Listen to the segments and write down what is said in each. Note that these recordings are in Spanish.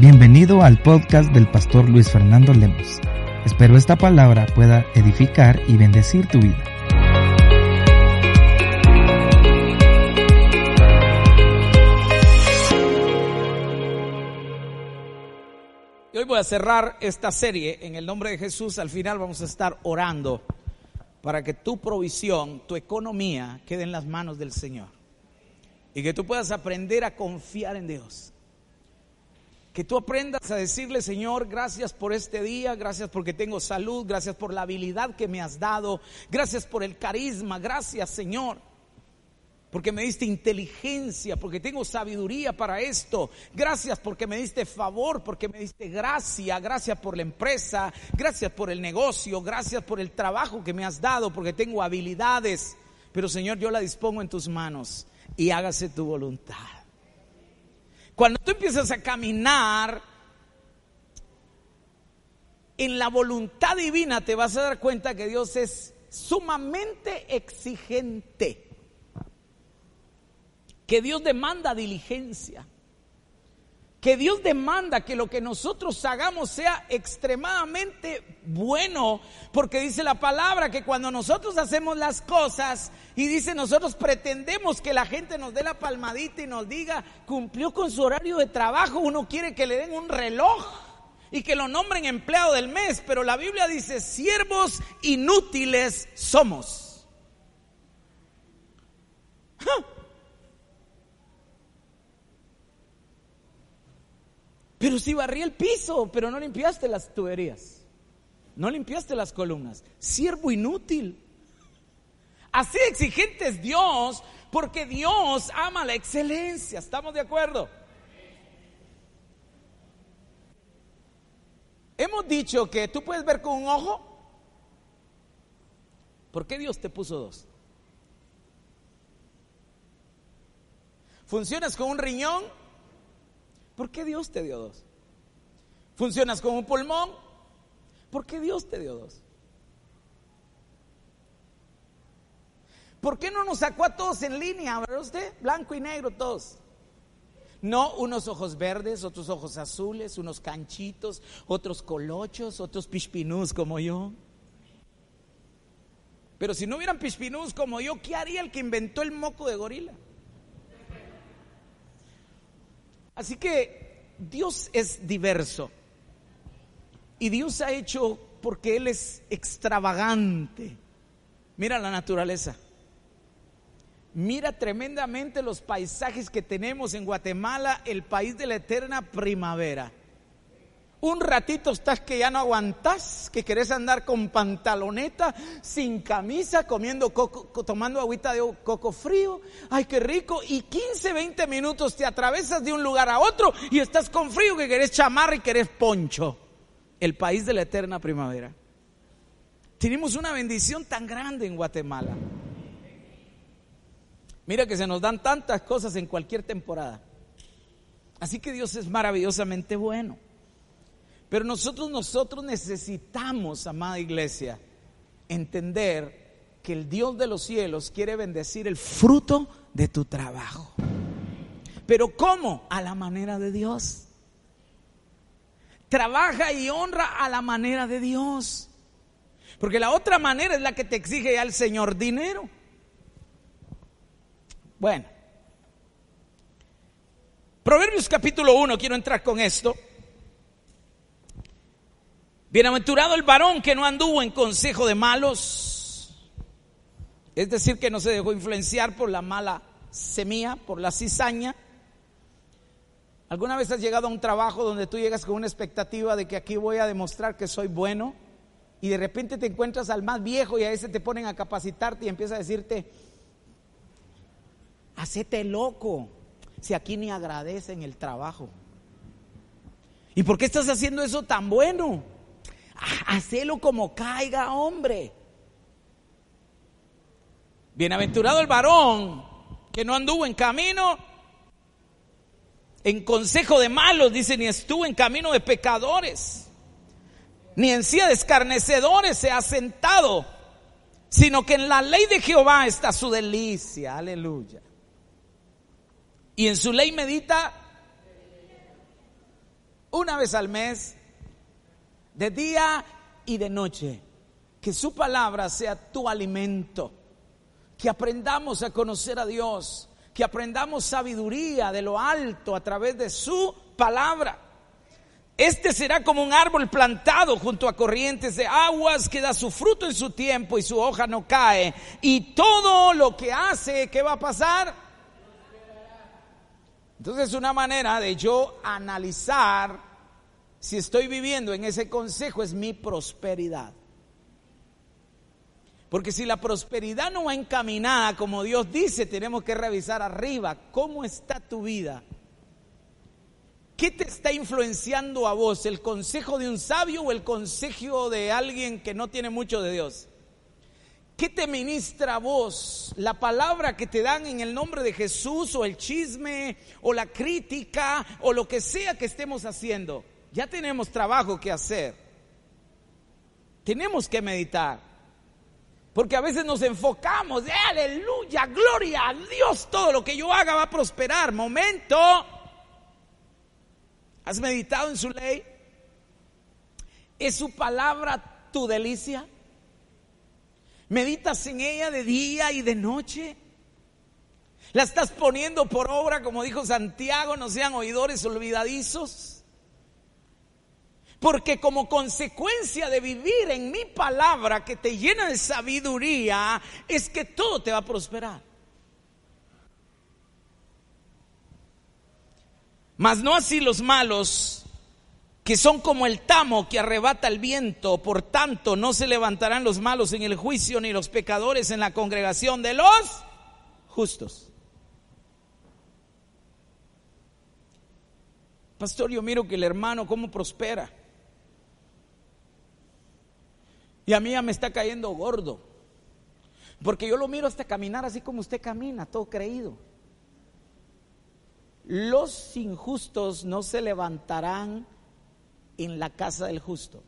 Bienvenido al podcast del pastor Luis Fernando Lemos. Espero esta palabra pueda edificar y bendecir tu vida. Y hoy voy a cerrar esta serie en el nombre de Jesús. Al final vamos a estar orando para que tu provisión, tu economía quede en las manos del Señor. Y que tú puedas aprender a confiar en Dios. Que tú aprendas a decirle, Señor, gracias por este día, gracias porque tengo salud, gracias por la habilidad que me has dado, gracias por el carisma, gracias, Señor porque me diste inteligencia, porque tengo sabiduría para esto. Gracias porque me diste favor, porque me diste gracia. Gracias por la empresa, gracias por el negocio, gracias por el trabajo que me has dado, porque tengo habilidades. Pero Señor, yo la dispongo en tus manos y hágase tu voluntad. Cuando tú empiezas a caminar en la voluntad divina, te vas a dar cuenta que Dios es sumamente exigente que Dios demanda diligencia, que Dios demanda que lo que nosotros hagamos sea extremadamente bueno, porque dice la palabra que cuando nosotros hacemos las cosas y dice nosotros pretendemos que la gente nos dé la palmadita y nos diga cumplió con su horario de trabajo, uno quiere que le den un reloj y que lo nombren empleado del mes, pero la Biblia dice siervos inútiles somos. Pero si barrí el piso, pero no limpiaste las tuberías, no limpiaste las columnas. Siervo inútil. Así exigente es Dios, porque Dios ama la excelencia. ¿Estamos de acuerdo? Hemos dicho que tú puedes ver con un ojo. ¿Por qué Dios te puso dos? ¿Funcionas con un riñón? ¿Por qué Dios te dio dos? ¿Funcionas como un pulmón? ¿Por qué Dios te dio dos? ¿Por qué no nos sacó a todos en línea, verdad usted? Blanco y negro todos. No unos ojos verdes, otros ojos azules, unos canchitos, otros colochos, otros pispinús como yo. Pero si no hubieran pispinús como yo, ¿qué haría el que inventó el moco de gorila? Así que Dios es diverso. Y Dios ha hecho porque Él es extravagante. Mira la naturaleza. Mira tremendamente los paisajes que tenemos en Guatemala, el país de la eterna primavera. Un ratito estás que ya no aguantas, que querés andar con pantaloneta, sin camisa, comiendo coco, tomando agüita de coco frío. Ay, qué rico. Y 15, 20 minutos te atravesas de un lugar a otro y estás con frío que querés chamarra y querés poncho. El país de la eterna primavera. Tenemos una bendición tan grande en Guatemala. Mira que se nos dan tantas cosas en cualquier temporada. Así que Dios es maravillosamente bueno. Pero nosotros, nosotros necesitamos, amada iglesia, entender que el Dios de los cielos quiere bendecir el fruto de tu trabajo. Pero ¿cómo? A la manera de Dios. Trabaja y honra a la manera de Dios. Porque la otra manera es la que te exige ya el Señor dinero. Bueno. Proverbios capítulo 1, quiero entrar con esto. Bienaventurado el varón que no anduvo en consejo de malos, es decir, que no se dejó influenciar por la mala semilla, por la cizaña. ¿Alguna vez has llegado a un trabajo donde tú llegas con una expectativa de que aquí voy a demostrar que soy bueno y de repente te encuentras al más viejo y a ese te ponen a capacitarte y empieza a decirte, hacete loco, si aquí ni agradecen el trabajo? ¿Y por qué estás haciendo eso tan bueno? Hacelo como caiga, hombre. Bienaventurado el varón que no anduvo en camino, en consejo de malos, dice, ni estuvo en camino de pecadores, ni en silla de escarnecedores se ha sentado, sino que en la ley de Jehová está su delicia, aleluya. Y en su ley medita una vez al mes, de día y de noche. Que su palabra sea tu alimento. Que aprendamos a conocer a Dios. Que aprendamos sabiduría de lo alto a través de su palabra. Este será como un árbol plantado junto a corrientes de aguas que da su fruto en su tiempo y su hoja no cae. Y todo lo que hace, ¿qué va a pasar? Entonces una manera de yo analizar si estoy viviendo en ese consejo es mi prosperidad. Porque si la prosperidad no va encaminada como Dios dice, tenemos que revisar arriba cómo está tu vida. ¿Qué te está influenciando a vos? ¿El consejo de un sabio o el consejo de alguien que no tiene mucho de Dios? ¿Qué te ministra a vos? ¿La palabra que te dan en el nombre de Jesús o el chisme o la crítica o lo que sea que estemos haciendo? Ya tenemos trabajo que hacer. Tenemos que meditar. Porque a veces nos enfocamos, de aleluya, gloria a Dios, todo lo que yo haga va a prosperar. Momento. ¿Has meditado en su ley? ¿Es su palabra tu delicia? ¿Meditas en ella de día y de noche? ¿La estás poniendo por obra, como dijo Santiago, no sean oidores olvidadizos? Porque como consecuencia de vivir en mi palabra que te llena de sabiduría, es que todo te va a prosperar. Mas no así los malos, que son como el tamo que arrebata el viento, por tanto no se levantarán los malos en el juicio ni los pecadores en la congregación de los justos. Pastor, yo miro que el hermano cómo prospera. Y a mí ya me está cayendo gordo. Porque yo lo miro hasta caminar así como usted camina, todo creído. Los injustos no se levantarán en la casa del justo.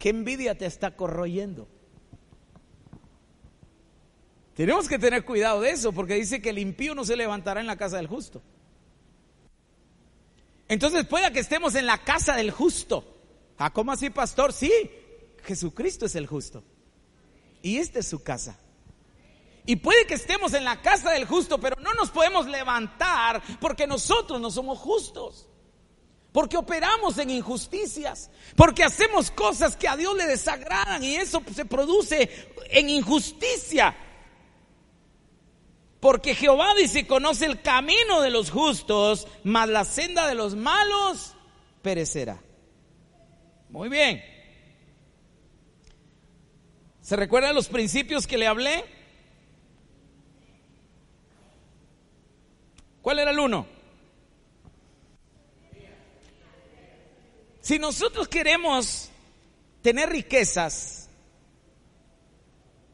¿Qué envidia te está corroyendo? Tenemos que tener cuidado de eso porque dice que el impío no se levantará en la casa del justo. Entonces pueda que estemos en la casa del justo. ¿Ah, cómo así, pastor? Sí, Jesucristo es el justo. Y esta es su casa. Y puede que estemos en la casa del justo, pero no nos podemos levantar porque nosotros no somos justos porque operamos en injusticias, porque hacemos cosas que a Dios le desagradan y eso se produce en injusticia. Porque Jehová dice, conoce el camino de los justos, mas la senda de los malos perecerá. Muy bien. ¿Se recuerdan los principios que le hablé? ¿Cuál era el uno? Si nosotros queremos tener riquezas,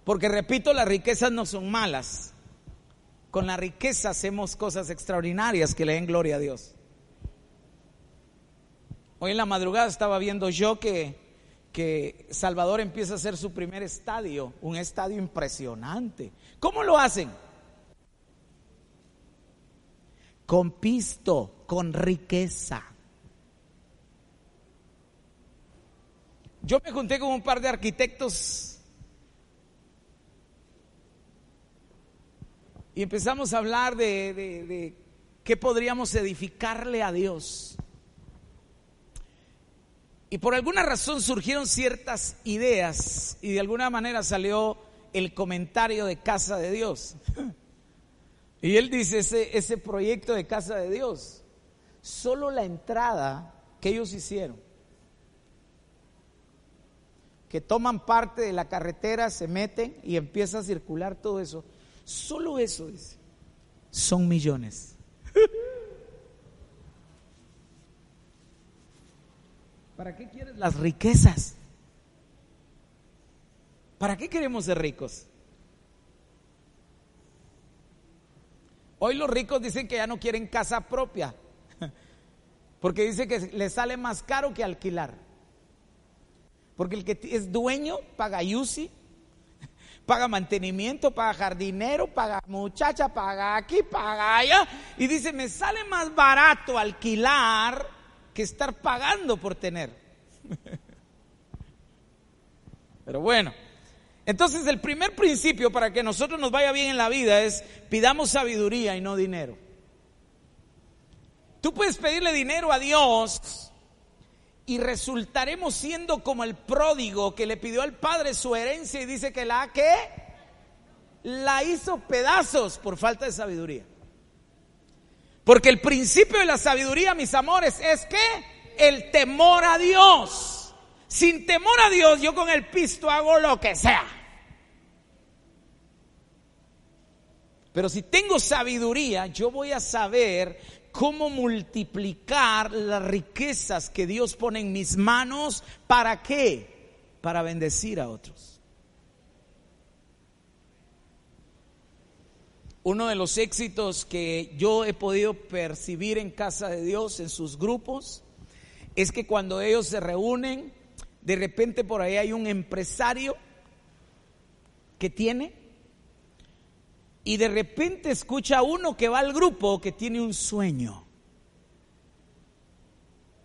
porque repito, las riquezas no son malas, con la riqueza hacemos cosas extraordinarias que le den gloria a Dios. Hoy en la madrugada estaba viendo yo que, que Salvador empieza a hacer su primer estadio, un estadio impresionante. ¿Cómo lo hacen? Con pisto, con riqueza. Yo me junté con un par de arquitectos y empezamos a hablar de, qué podríamos edificarle a Dios. Y por alguna razón surgieron ciertas ideas y de alguna manera salió el comentario de Casa de Dios. Y él dice, ese, ese proyecto de Casa de Dios, solo la entrada que ellos hicieron que toman parte de la carretera, se meten y empieza a circular todo eso. Solo eso es. Son millones. ¿Para qué quieres las riquezas? ¿Para qué queremos ser ricos? Hoy los ricos dicen que ya no quieren casa propia, porque dice que les sale más caro que alquilar. Porque el que es dueño paga UCI, paga mantenimiento, paga jardinero, paga muchacha, paga aquí, paga allá. Y dice, me sale más barato alquilar estar pagando por tener. Pero bueno, entonces el primer principio para que nosotros nos vaya bien en la vida es pidamos sabiduría y no dinero. Tú puedes pedirle dinero a Dios y resultaremos siendo como el pródigo que le pidió al padre su herencia y dice que la que la hizo pedazos por falta de sabiduría. Porque el principio de la sabiduría, mis amores, es que el temor a Dios. Sin temor a Dios, yo con el pisto hago lo que sea. Pero si tengo sabiduría, yo voy a saber cómo multiplicar las riquezas que Dios pone en mis manos. ¿Para qué? Para bendecir a otros. Uno de los éxitos que yo he podido percibir en casa de Dios, en sus grupos, es que cuando ellos se reúnen, de repente por ahí hay un empresario que tiene y de repente escucha uno que va al grupo que tiene un sueño.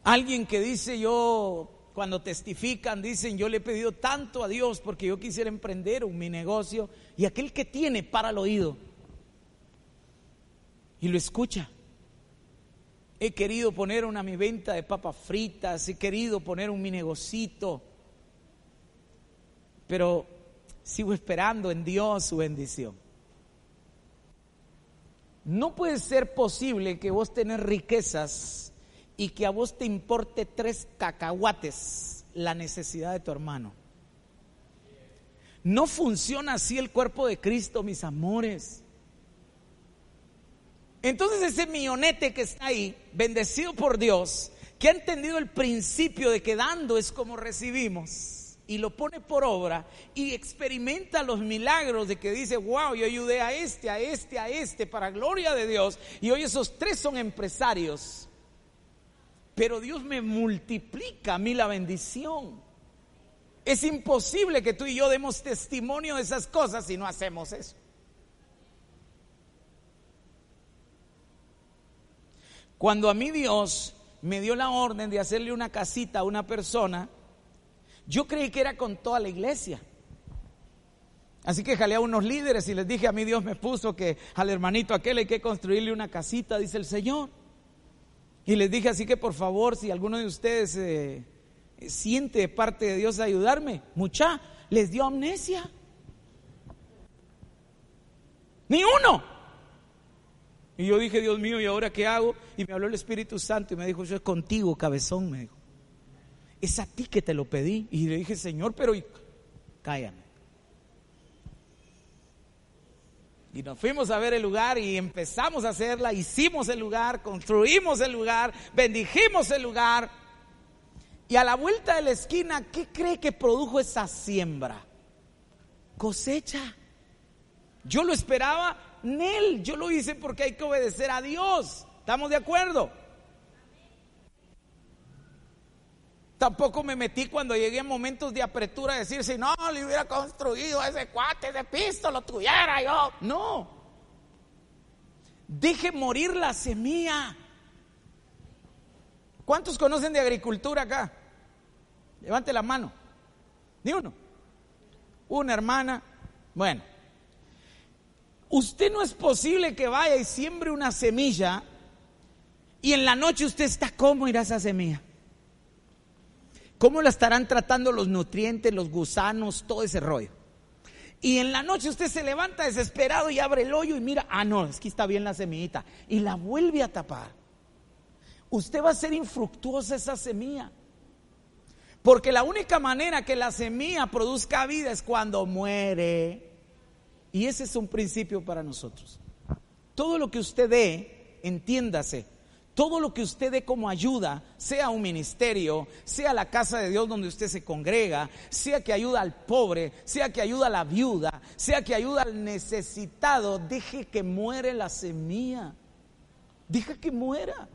Alguien que dice yo, cuando testifican, dicen yo le he pedido tanto a Dios porque yo quisiera emprender un mi negocio y aquel que tiene para el oído y lo escucha. He querido poner una mi venta de papas fritas, he querido poner un mi negocito, pero sigo esperando en Dios su bendición. No puede ser posible que vos tenés riquezas y que a vos te importe tres cacahuates la necesidad de tu hermano. No funciona así el cuerpo de Cristo, mis amores. Entonces ese millonete que está ahí, bendecido por Dios, que ha entendido el principio de que dando es como recibimos, y lo pone por obra y experimenta los milagros de que dice, wow, yo ayudé a este, a este, a este, para gloria de Dios. Y hoy esos tres son empresarios. Pero Dios me multiplica a mí la bendición. Es imposible que tú y yo demos testimonio de esas cosas si no hacemos eso. Cuando a mí Dios me dio la orden de hacerle una casita a una persona, yo creí que era con toda la iglesia. Así que jalé a unos líderes y les dije, a mí Dios me puso que al hermanito aquel hay que construirle una casita, dice el Señor. Y les dije así que por favor, si alguno de ustedes eh, siente de parte de Dios ayudarme, mucha, les dio amnesia. Ni uno. Y yo dije, Dios mío, ¿y ahora qué hago? Y me habló el Espíritu Santo y me dijo, yo es contigo, cabezón, me dijo es a ti que te lo pedí. Y le dije, Señor, pero cállame. Y nos fuimos a ver el lugar y empezamos a hacerla, hicimos el lugar, construimos el lugar, bendijimos el lugar. Y a la vuelta de la esquina, ¿qué cree que produjo esa siembra? Cosecha. Yo lo esperaba, Nel, yo lo hice porque hay que obedecer a Dios. ¿Estamos de acuerdo? Tampoco me metí cuando llegué a momentos de apretura a decir, si no le hubiera construido ese cuate, de pisto, lo tuviera yo. No. Deje morir la semilla. ¿Cuántos conocen de agricultura acá? Levante la mano. Ni uno. Una hermana. Bueno. Usted no es posible que vaya y siembre una semilla y en la noche usted está, ¿cómo irá esa semilla? ¿Cómo la estarán tratando los nutrientes, los gusanos, todo ese rollo? Y en la noche usted se levanta desesperado y abre el hoyo y mira, ah, no, es que está bien la semillita. Y la vuelve a tapar. Usted va a ser infructuosa esa semilla. Porque la única manera que la semilla produzca vida es cuando muere. Y ese es un principio para nosotros. Todo lo que usted dé, entiéndase, todo lo que usted dé como ayuda, sea un ministerio, sea la casa de Dios donde usted se congrega, sea que ayuda al pobre, sea que ayuda a la viuda, sea que ayuda al necesitado, deje que muere la semilla. Deja que muera.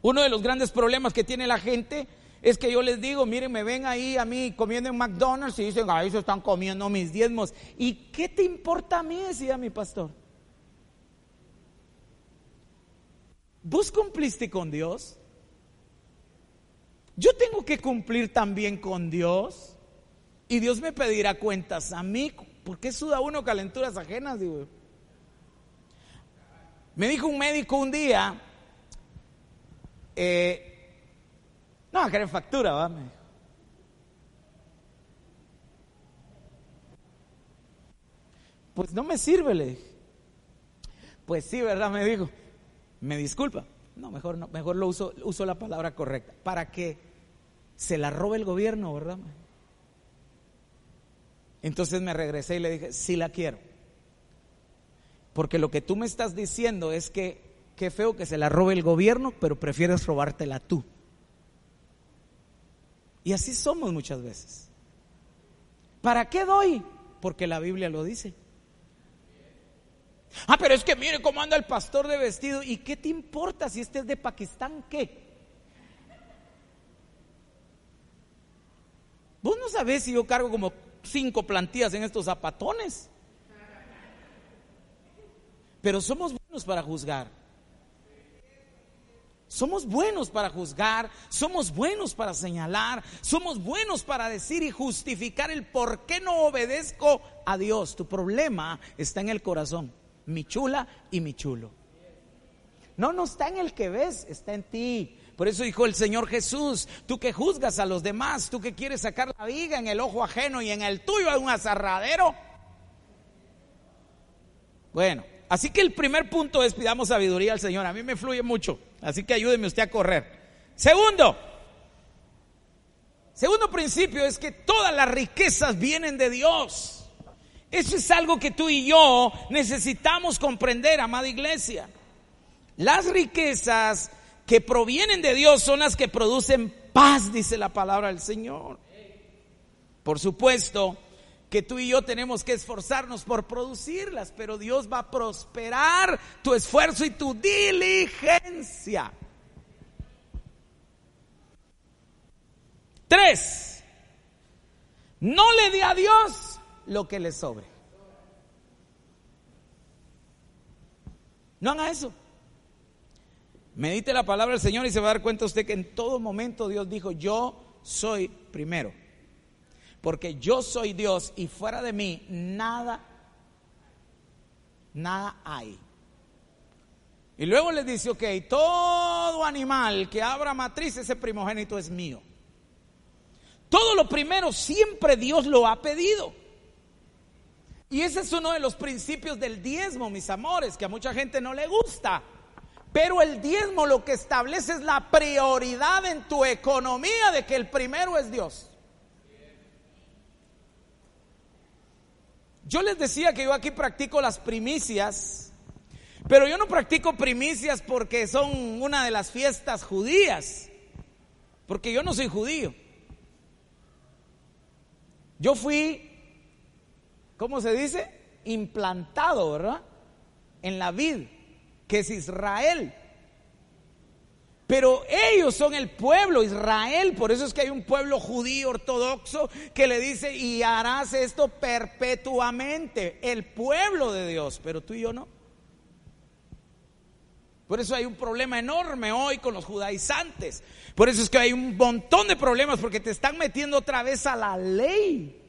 Uno de los grandes problemas que tiene la gente Es que yo les digo, miren, me ven ahí a mí comiendo en McDonald's y dicen, ahí se están comiendo mis diezmos. ¿Y qué te importa a mí? Decía mi pastor. ¿Vos cumpliste con Dios? Yo tengo que cumplir también con Dios. Y Dios me pedirá cuentas a mí. ¿Por qué suda uno calenturas ajenas? Digo. Me dijo un médico un día, eh, no, querer factura, va, me dijo. Pues no me sirve, le dije. Pues sí, ¿verdad? Me dijo. Me disculpa. No, mejor no, mejor lo uso, uso la palabra correcta. Para que se la robe el gobierno, ¿verdad? Entonces me regresé y le dije, sí la quiero. Porque lo que tú me estás diciendo es que qué feo que se la robe el gobierno, pero prefieres robártela tú. Y así somos muchas veces. ¿Para qué doy? Porque la Biblia lo dice. Ah, pero es que mire cómo anda el pastor de vestido. ¿Y qué te importa si este es de Pakistán? ¿Qué? Vos no sabés si yo cargo como cinco plantillas en estos zapatones. Pero somos buenos para juzgar. Somos buenos para juzgar, somos buenos para señalar, somos buenos para decir y justificar el por qué no obedezco a Dios. Tu problema está en el corazón, mi chula y mi chulo. No, no está en el que ves, está en ti. Por eso dijo el Señor Jesús, tú que juzgas a los demás, tú que quieres sacar la viga en el ojo ajeno y en el tuyo hay un azarradero. Bueno, Así que el primer punto es pidamos sabiduría al Señor. A mí me fluye mucho, así que ayúdeme usted a correr. Segundo, segundo principio es que todas las riquezas vienen de Dios. Eso es algo que tú y yo necesitamos comprender, amada iglesia. Las riquezas que provienen de Dios son las que producen paz, dice la palabra del Señor. Por supuesto, que tú y yo tenemos que esforzarnos por producirlas, pero Dios va a prosperar tu esfuerzo y tu diligencia. Tres, no le dé a Dios lo que le sobre. No haga eso. Medite la palabra del Señor y se va a dar cuenta usted que en todo momento Dios dijo, yo soy primero porque yo soy Dios y fuera de mí nada, nada hay. Y luego les dice, ok, todo animal que abra matriz, ese primogénito es mío. Todo lo primero siempre Dios lo ha pedido. Y ese es uno de los principios del diezmo, mis amores, que a mucha gente no le gusta. Pero el diezmo lo que establece es la prioridad en tu economía de que el primero es Dios. Yo les decía que yo aquí practico las primicias, pero yo no practico primicias porque son una de las fiestas judías, porque yo no soy judío. Yo fui, ¿cómo se dice? Implantado, ¿verdad? En la vid, que es Israel. Pero ellos son el pueblo, Israel. Por eso es que hay un pueblo judío ortodoxo que le dice, y harás esto perpetuamente. El pueblo de Dios, pero tú y yo no. Por eso hay un problema enorme hoy con los judaizantes. Por eso es que hay un montón de problemas porque te están metiendo otra vez a la ley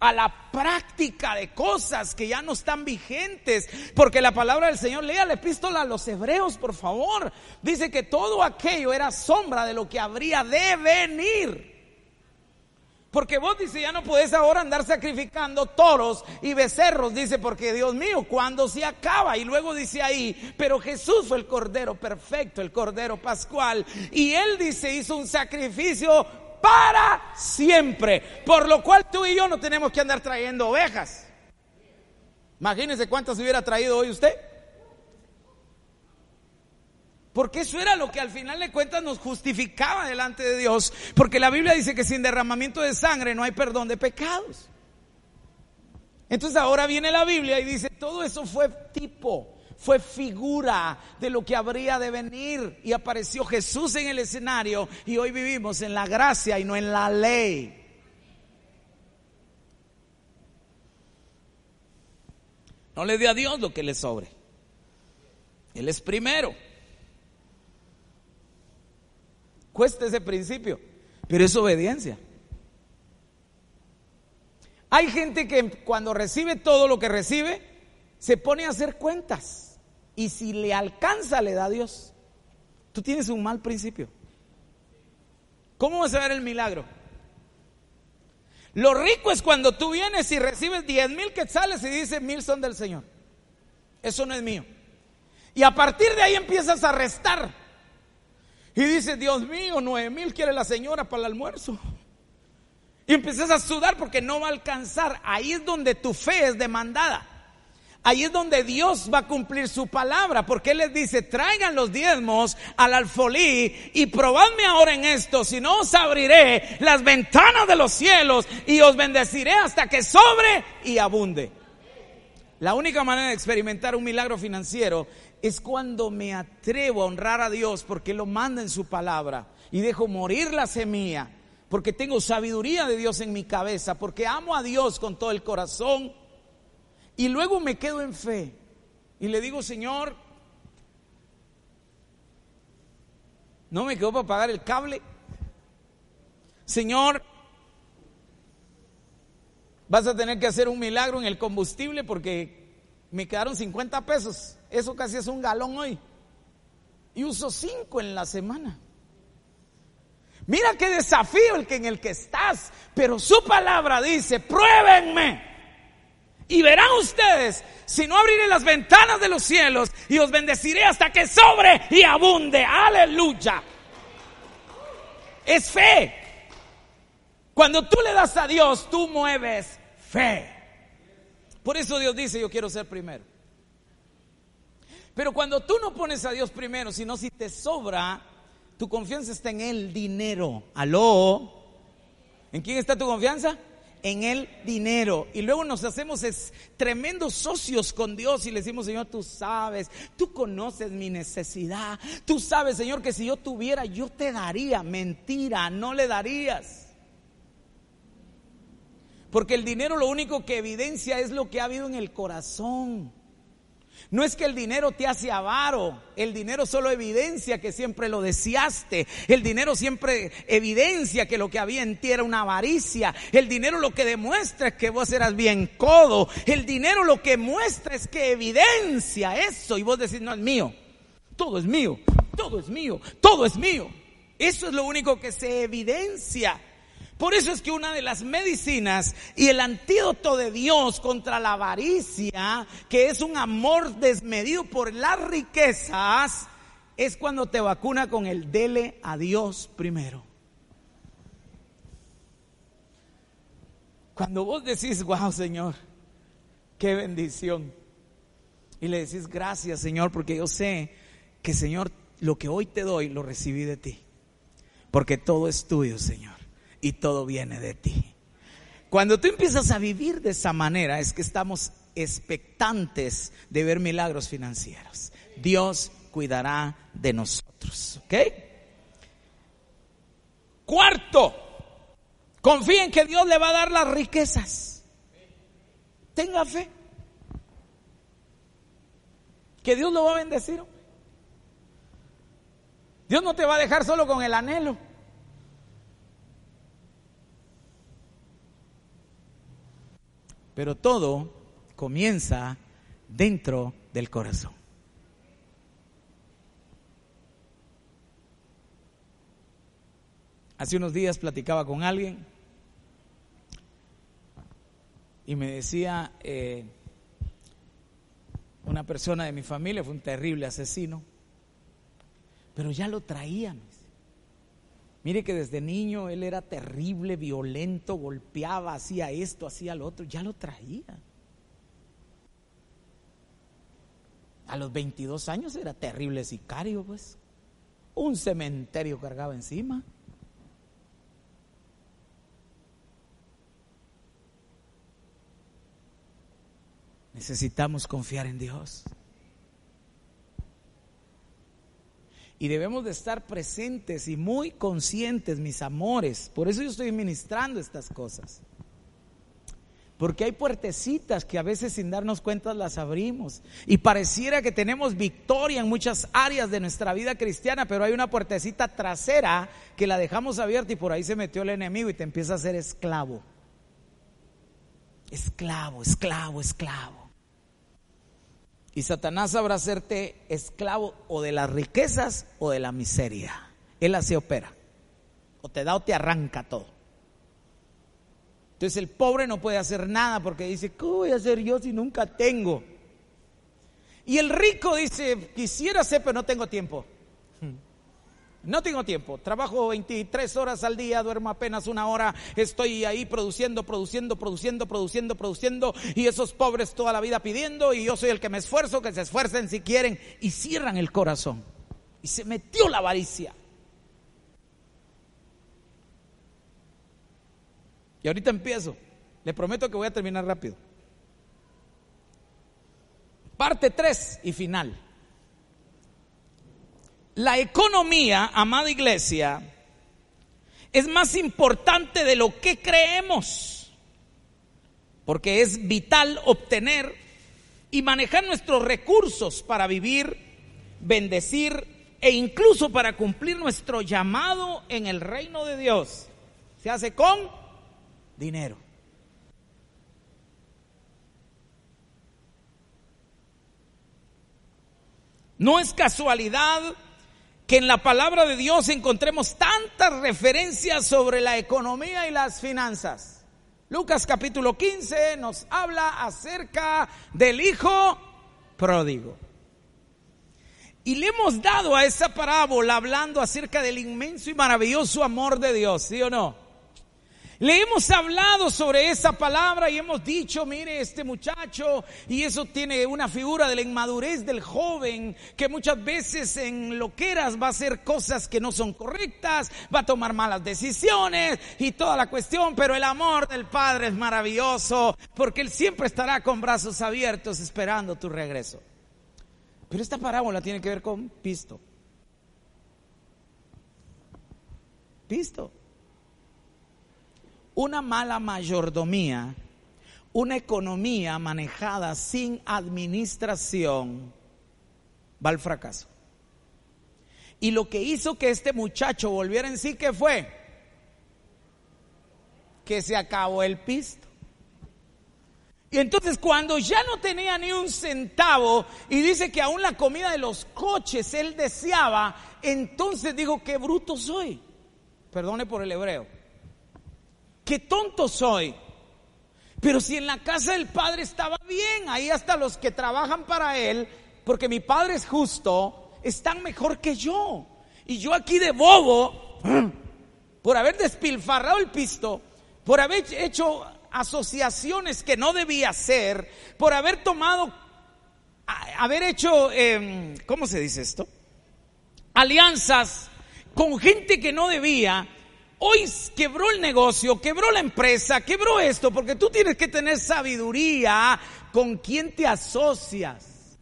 a la práctica de cosas que ya no están vigentes, porque la palabra del Señor, lea la epístola a los hebreos, por favor, dice que todo aquello era sombra de lo que habría de venir. Porque vos dice, ya no puedes ahora andar sacrificando toros y becerros, dice, porque Dios mío, cuando se acaba? Y luego dice ahí, pero Jesús fue el cordero perfecto, el cordero pascual, y él dice, hizo un sacrificio para siempre. Por lo cual tú y yo no tenemos que andar trayendo ovejas. Imagínense cuántas hubiera traído hoy usted. Porque eso era lo que al final de cuentas nos justificaba delante de Dios. Porque la Biblia dice que sin derramamiento de sangre no hay perdón de pecados. Entonces ahora viene la Biblia y dice, todo eso fue tipo, fue figura de lo que habría de venir y apareció Jesús en el escenario y hoy vivimos en la gracia y no en la ley. No le dé a Dios lo que le sobre. Él es primero. Cuesta ese principio, pero es obediencia. Hay gente que cuando recibe todo lo que recibe, se pone a hacer cuentas. Y si le alcanza, le da a Dios. Tú tienes un mal principio. ¿Cómo vas a ver el milagro? Lo rico es cuando tú vienes y recibes 10 mil quetzales y dices mil son del Señor. Eso no es mío. Y a partir de ahí empiezas a restar. Y dices, Dios mío, nueve mil quiere la señora para el almuerzo. Y empiezas a sudar porque no va a alcanzar. Ahí es donde tu fe es demandada. Ahí es donde Dios va a cumplir su palabra, porque Él les dice, traigan los diezmos al alfolí y probadme ahora en esto, si no os abriré las ventanas de los cielos y os bendeciré hasta que sobre y abunde. La única manera de experimentar un milagro financiero es cuando me atrevo a honrar a Dios porque lo manda en su palabra y dejo morir la semilla, porque tengo sabiduría de Dios en mi cabeza, porque amo a Dios con todo el corazón y luego me quedo en fe y le digo, Señor, no me quedo para pagar el cable. Señor, vas a tener que hacer un milagro en el combustible porque me quedaron 50 pesos. Eso casi es un galón hoy. Y uso 5 en la semana. Mira qué desafío el que en el que estás. Pero su palabra dice, pruébenme. Y verán ustedes, si no abriré las ventanas de los cielos y os bendeciré hasta que sobre y abunde. Aleluya. Es fe. Cuando tú le das a Dios, tú mueves fe. Por eso Dios dice, yo quiero ser primero. Pero cuando tú no pones a Dios primero, sino si te sobra, tu confianza está en el dinero. ¿Aló? ¿En quién está tu confianza? En el dinero. Y luego nos hacemos tremendos socios con Dios y le decimos, Señor, tú sabes, tú conoces mi necesidad. Tú sabes, Señor, que si yo tuviera, yo te daría. Mentira, no le darías. Porque el dinero lo único que evidencia es lo que ha habido en el corazón. No es que el dinero te hace avaro, el dinero solo evidencia que siempre lo deseaste, el dinero siempre evidencia que lo que había en ti era una avaricia, el dinero lo que demuestra es que vos eras bien codo, el dinero lo que muestra es que evidencia eso y vos decís no es mío, todo es mío, todo es mío, todo es mío. Eso es lo único que se evidencia. Por eso es que una de las medicinas y el antídoto de Dios contra la avaricia, que es un amor desmedido por las riquezas, es cuando te vacuna con el dele a Dios primero. Cuando vos decís, wow Señor, qué bendición. Y le decís, gracias Señor, porque yo sé que Señor, lo que hoy te doy, lo recibí de ti. Porque todo es tuyo, Señor y todo viene de ti. Cuando tú empiezas a vivir de esa manera es que estamos expectantes de ver milagros financieros. Dios cuidará de nosotros. ¿Ok? Cuarto, confía en que Dios le va a dar las riquezas. Tenga fe. Que Dios lo va a bendecir. Dios no te va a dejar solo con el anhelo. Pero todo comienza dentro del corazón. Hace unos días platicaba con alguien y me decía, eh, una persona de mi familia fue un terrible asesino, pero ya lo traían. Mire que desde niño él era terrible, violento, golpeaba, hacía esto, hacía lo otro, ya lo traía. A los 22 años era terrible sicario, pues. Un cementerio cargaba encima. Necesitamos confiar en Dios. Y debemos de estar presentes y muy conscientes, mis amores. Por eso yo estoy ministrando estas cosas. Porque hay puertecitas que a veces sin darnos cuenta las abrimos. Y pareciera que tenemos victoria en muchas áreas de nuestra vida cristiana, pero hay una puertecita trasera que la dejamos abierta y por ahí se metió el enemigo y te empieza a ser esclavo. Esclavo, esclavo, esclavo. Y Satanás sabrá hacerte esclavo o de las riquezas o de la miseria. Él así opera. O te da o te arranca todo. Entonces el pobre no puede hacer nada porque dice, ¿qué voy a hacer yo si nunca tengo? Y el rico dice, quisiera ser, pero no tengo tiempo. No tengo tiempo. Trabajo 23 horas al día, duermo apenas una hora. Estoy ahí produciendo, produciendo, produciendo, produciendo, produciendo. Y esos pobres toda la vida pidiendo. Y yo soy el que me esfuerzo, que se esfuercen si quieren. Y cierran el corazón. Y se metió la avaricia. Y ahorita empiezo. Le prometo que voy a terminar rápido. Parte 3 y final. La economía, amada iglesia, es más importante de lo que creemos, porque es vital obtener y manejar nuestros recursos para vivir, bendecir e incluso para cumplir nuestro llamado en el reino de Dios. Se hace con dinero. No es casualidad que en la palabra de Dios encontremos tantas referencias sobre la economía y las finanzas. Lucas capítulo 15 nos habla acerca del hijo pródigo. Y le hemos dado a esa parábola hablando acerca del inmenso y maravilloso amor de Dios, ¿sí o no? Le hemos hablado sobre esa palabra y hemos dicho, mire, este muchacho, y eso tiene una figura de la inmadurez del joven, que muchas veces en loqueras va a hacer cosas que no son correctas, va a tomar malas decisiones y toda la cuestión, pero el amor del Padre es maravilloso, porque Él siempre estará con brazos abiertos esperando tu regreso. Pero esta parábola tiene que ver con pisto. Pisto una mala mayordomía, una economía manejada sin administración, va al fracaso. Y lo que hizo que este muchacho volviera en sí, ¿qué fue? Que se acabó el pisto. Y entonces cuando ya no tenía ni un centavo y dice que aún la comida de los coches él deseaba, entonces dijo, qué bruto soy. Perdone por el hebreo qué tonto soy. Pero si en la casa del Padre estaba bien, ahí hasta los que trabajan para Él, porque mi Padre es justo, están mejor que yo. Y yo aquí de bobo, por haber despilfarrado el pisto, por haber hecho asociaciones que no debía hacer, por haber tomado, haber hecho, em, ¿cómo se dice esto? Alianzas con gente que no debía, Hoy quebró el negocio, quebró la empresa, quebró esto, porque tú tienes que tener sabiduría con quién te asocias.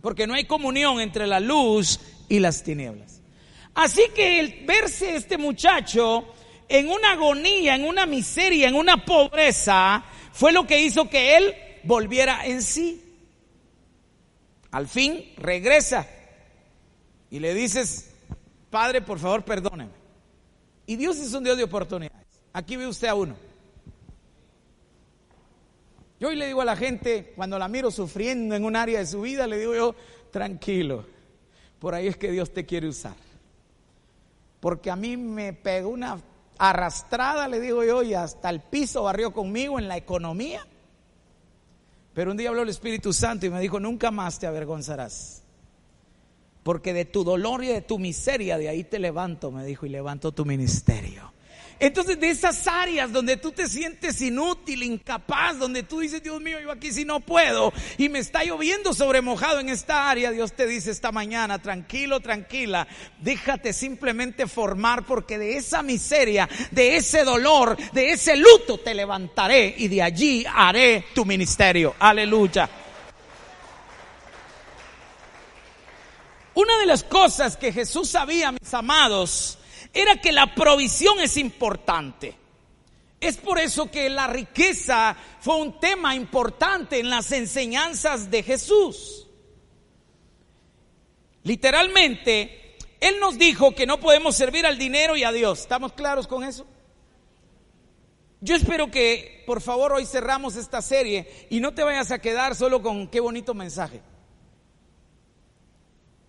Porque no hay comunión entre la luz y las tinieblas. Así que el verse este muchacho en una agonía, en una miseria, en una pobreza, fue lo que hizo que él volviera en sí. Al fin regresa y le dices, Padre, por favor, perdóneme. Y Dios es un Dios de oportunidades. Aquí ve usted a uno. Yo hoy le digo a la gente, cuando la miro sufriendo en un área de su vida, le digo yo, tranquilo, por ahí es que Dios te quiere usar. Porque a mí me pegó una arrastrada, le digo yo, y hasta el piso barrió conmigo en la economía. Pero un día habló el Espíritu Santo y me dijo, nunca más te avergonzarás porque de tu dolor y de tu miseria, de ahí te levanto, me dijo, y levanto tu ministerio. Entonces, de esas áreas donde tú te sientes inútil, incapaz, donde tú dices, Dios mío, yo aquí sí no puedo, y me está lloviendo sobre mojado en esta área, Dios te dice esta mañana, tranquilo, tranquila, déjate simplemente formar, porque de esa miseria, de ese dolor, de ese luto te levantaré y de allí haré tu ministerio. Aleluya. Una de las cosas que Jesús sabía, mis amados, era que la provisión es importante. Es por eso que la riqueza fue un tema importante en las enseñanzas de Jesús. Literalmente, Él nos dijo que no podemos servir al dinero y a Dios. ¿Estamos claros con eso? Yo espero que, por favor, hoy cerramos esta serie y no te vayas a quedar solo con qué bonito mensaje.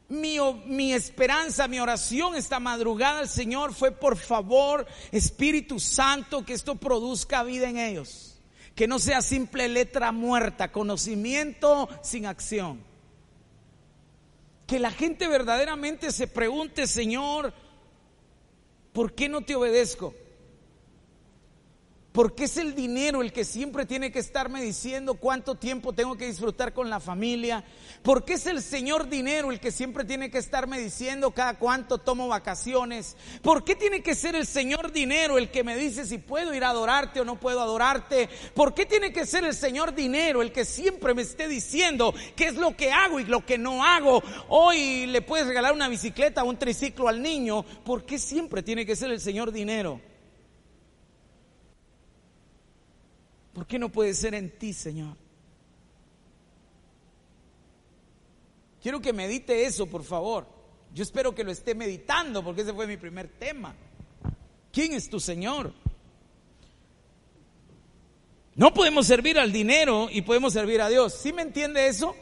Mi, mi, esperanza, mi oración esta madrugada al Señor fue, por favor, Espíritu Santo, que esto produzca vida en ellos. Que no sea simple letra muerta, conocimiento sin acción. Que la gente verdaderamente se pregunte, Señor, ¿por qué no te obedezco? Porque es el dinero el que siempre tiene que estarme diciendo cuánto tiempo tengo que disfrutar con la familia. Porque es el Señor dinero el que siempre tiene que estarme diciendo cada cuánto tomo vacaciones. ¿Por qué tiene que ser el Señor dinero el que me dice si puedo ir a adorarte o no puedo adorarte? ¿Por qué tiene que ser el Señor dinero el que siempre me esté diciendo qué es lo que hago y lo que no hago? Hoy le puedes regalar una bicicleta o un triciclo al niño. ¿Por qué siempre tiene que ser el Señor dinero? ¿Por qué no puede ser en ti, Señor? Quiero que medite eso, por favor. Yo espero que lo esté meditando porque ese fue mi primer tema. ¿Quién es tu Señor? No podemos servir al dinero y podemos servir a Dios. ¿Sí me entiende eso?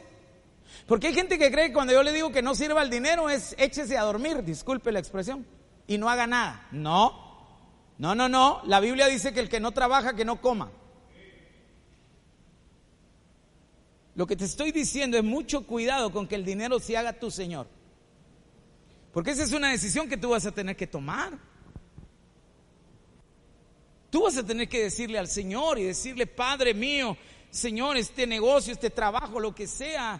Porque hay gente que cree que cuando yo le digo que no sirva al dinero es échese a dormir, disculpe la expresión, y no haga nada. No, no, no, no. La Biblia dice que el que no trabaja, que no coma. Lo que te estoy diciendo es mucho cuidado con que el dinero se haga tu Señor. Porque esa es una decisión que tú vas a tener que tomar. Tú vas a tener que decirle al Señor y decirle, Padre mío, Señor, este negocio, este trabajo, lo que sea,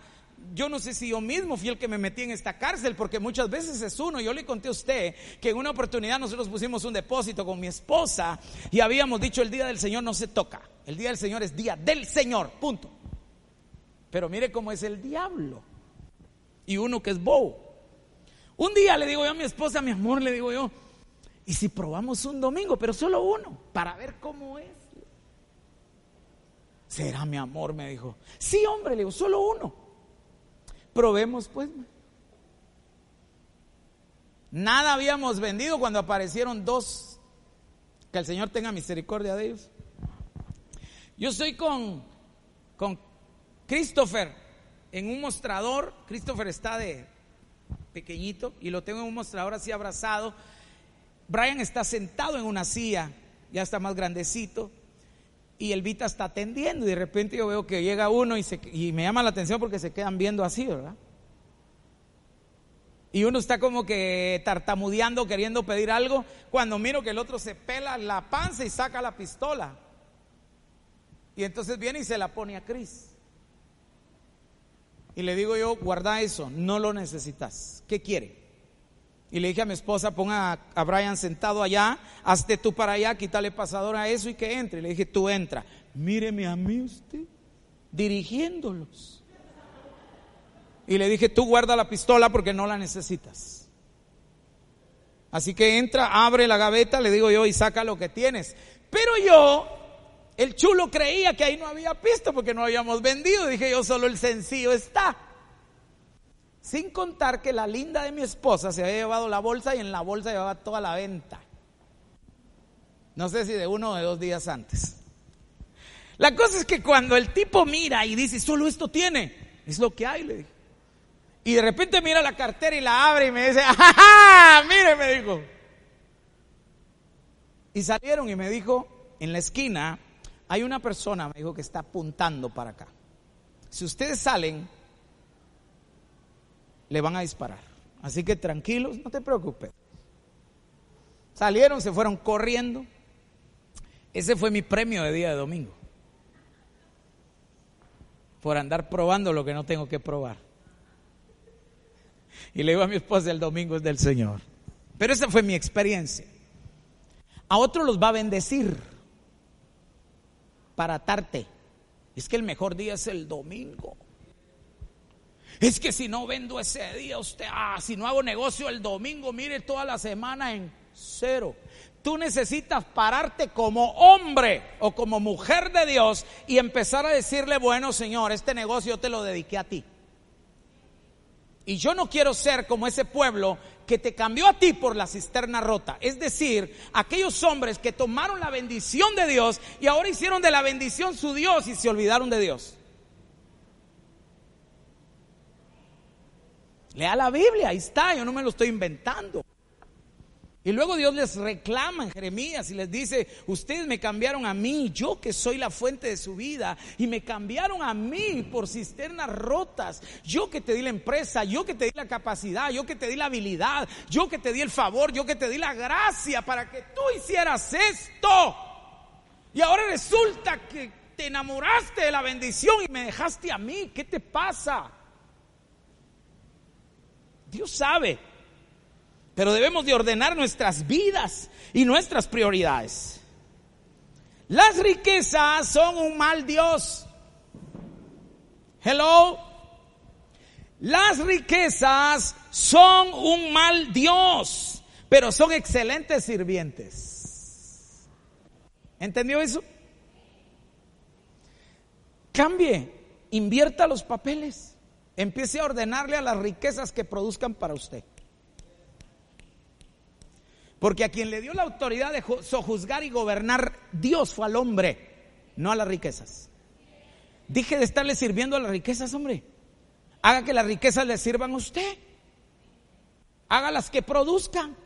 yo no sé si yo mismo fui el que me metí en esta cárcel, porque muchas veces es uno. Yo le conté a usted que en una oportunidad nosotros pusimos un depósito con mi esposa y habíamos dicho el día del Señor no se toca. El día del Señor es día del Señor, punto. Pero mire cómo es el diablo. Y uno que es bobo. Un día le digo yo a mi esposa, mi amor, le digo yo, ¿y si probamos un domingo, pero solo uno, para ver cómo es? ¿Será mi amor? Me dijo. Sí, hombre, le digo, solo uno. Probemos pues. Nada habíamos vendido cuando aparecieron dos. Que el Señor tenga misericordia de ellos. Yo estoy con, con Christopher en un mostrador, Christopher está de pequeñito y lo tengo en un mostrador así abrazado. Brian está sentado en una silla, ya está más grandecito, y el Vita está atendiendo y de repente yo veo que llega uno y, y me llama la atención porque se quedan viendo así, ¿verdad? Y uno está como que tartamudeando, queriendo pedir algo, cuando miro que el otro se pela la panza y saca la pistola. Y entonces viene y se la pone a Chris. Y le digo yo, guarda eso, no lo necesitas. ¿Qué quiere? Y le dije a mi esposa, ponga a, Brian sentado allá, hazte tú para allá, quítale pasador a eso y que entre. Y le dije, tú entra. Míreme a mí usted, dirigiéndolos. Y le dije, tú guarda la pistola porque no la necesitas. Así que entra, abre la gaveta, le digo yo, y saca lo que tienes. Pero yo el chulo creía que ahí no había pisto porque no habíamos vendido. Dije yo, solo el sencillo está. Sin contar que la linda de mi esposa se había llevado la bolsa y en la bolsa llevaba toda la venta. No sé si de uno o de dos días antes. La cosa es que cuando el tipo mira y dice, solo esto tiene, es lo que hay, le dije. Y de repente mira la cartera y la abre y me dice, ¡ajá! Mire, me dijo. Y salieron y me dijo, en la esquina hay una persona, me dijo, que está apuntando para acá. Si ustedes salen, le van a disparar. Así que tranquilos, no te preocupes. Salieron, se fueron corriendo. Ese fue mi premio de día de domingo. Por andar probando lo que no tengo que probar. Y le digo a mi esposa, el domingo es del Señor. Pero esa fue mi experiencia. A otros los va a bendecir para atarte. Es que el mejor día es el domingo. Es que si no vendo ese día, usted, ah, si no hago negocio el domingo, mire toda la semana en cero. Tú necesitas pararte como hombre o como mujer de Dios y empezar a decirle, bueno Señor, este negocio yo te lo dediqué a ti. Y yo no quiero ser como ese pueblo que te cambió a ti por la cisterna rota. Es decir, aquellos hombres que tomaron la bendición de Dios y ahora hicieron de la bendición su Dios y se olvidaron de Dios. Lea la Biblia, ahí está, yo no me lo estoy inventando. Y luego Dios les reclama en Jeremías y les dice, ustedes me cambiaron a mí, yo que soy la fuente de su vida, y me cambiaron a mí por cisternas rotas, yo que te di la empresa, yo que te di la capacidad, yo que te di la habilidad, yo que te di el favor, yo que te di la gracia para que tú hicieras esto. Y ahora resulta que te enamoraste de la bendición y me dejaste a mí, ¿qué te pasa? Dios sabe pero debemos de ordenar nuestras vidas y nuestras prioridades. Las riquezas son un mal Dios. Hello. Las riquezas son un mal Dios, pero son excelentes sirvientes. ¿Entendió eso? Cambie, invierta los papeles, empiece a ordenarle a las riquezas que produzcan para usted. Porque a quien le dio la autoridad de sojuzgar y gobernar, Dios fue al hombre, no a las riquezas. Dije de estarle sirviendo a las riquezas, hombre. Haga que las riquezas le sirvan a usted. Haga las que produzcan.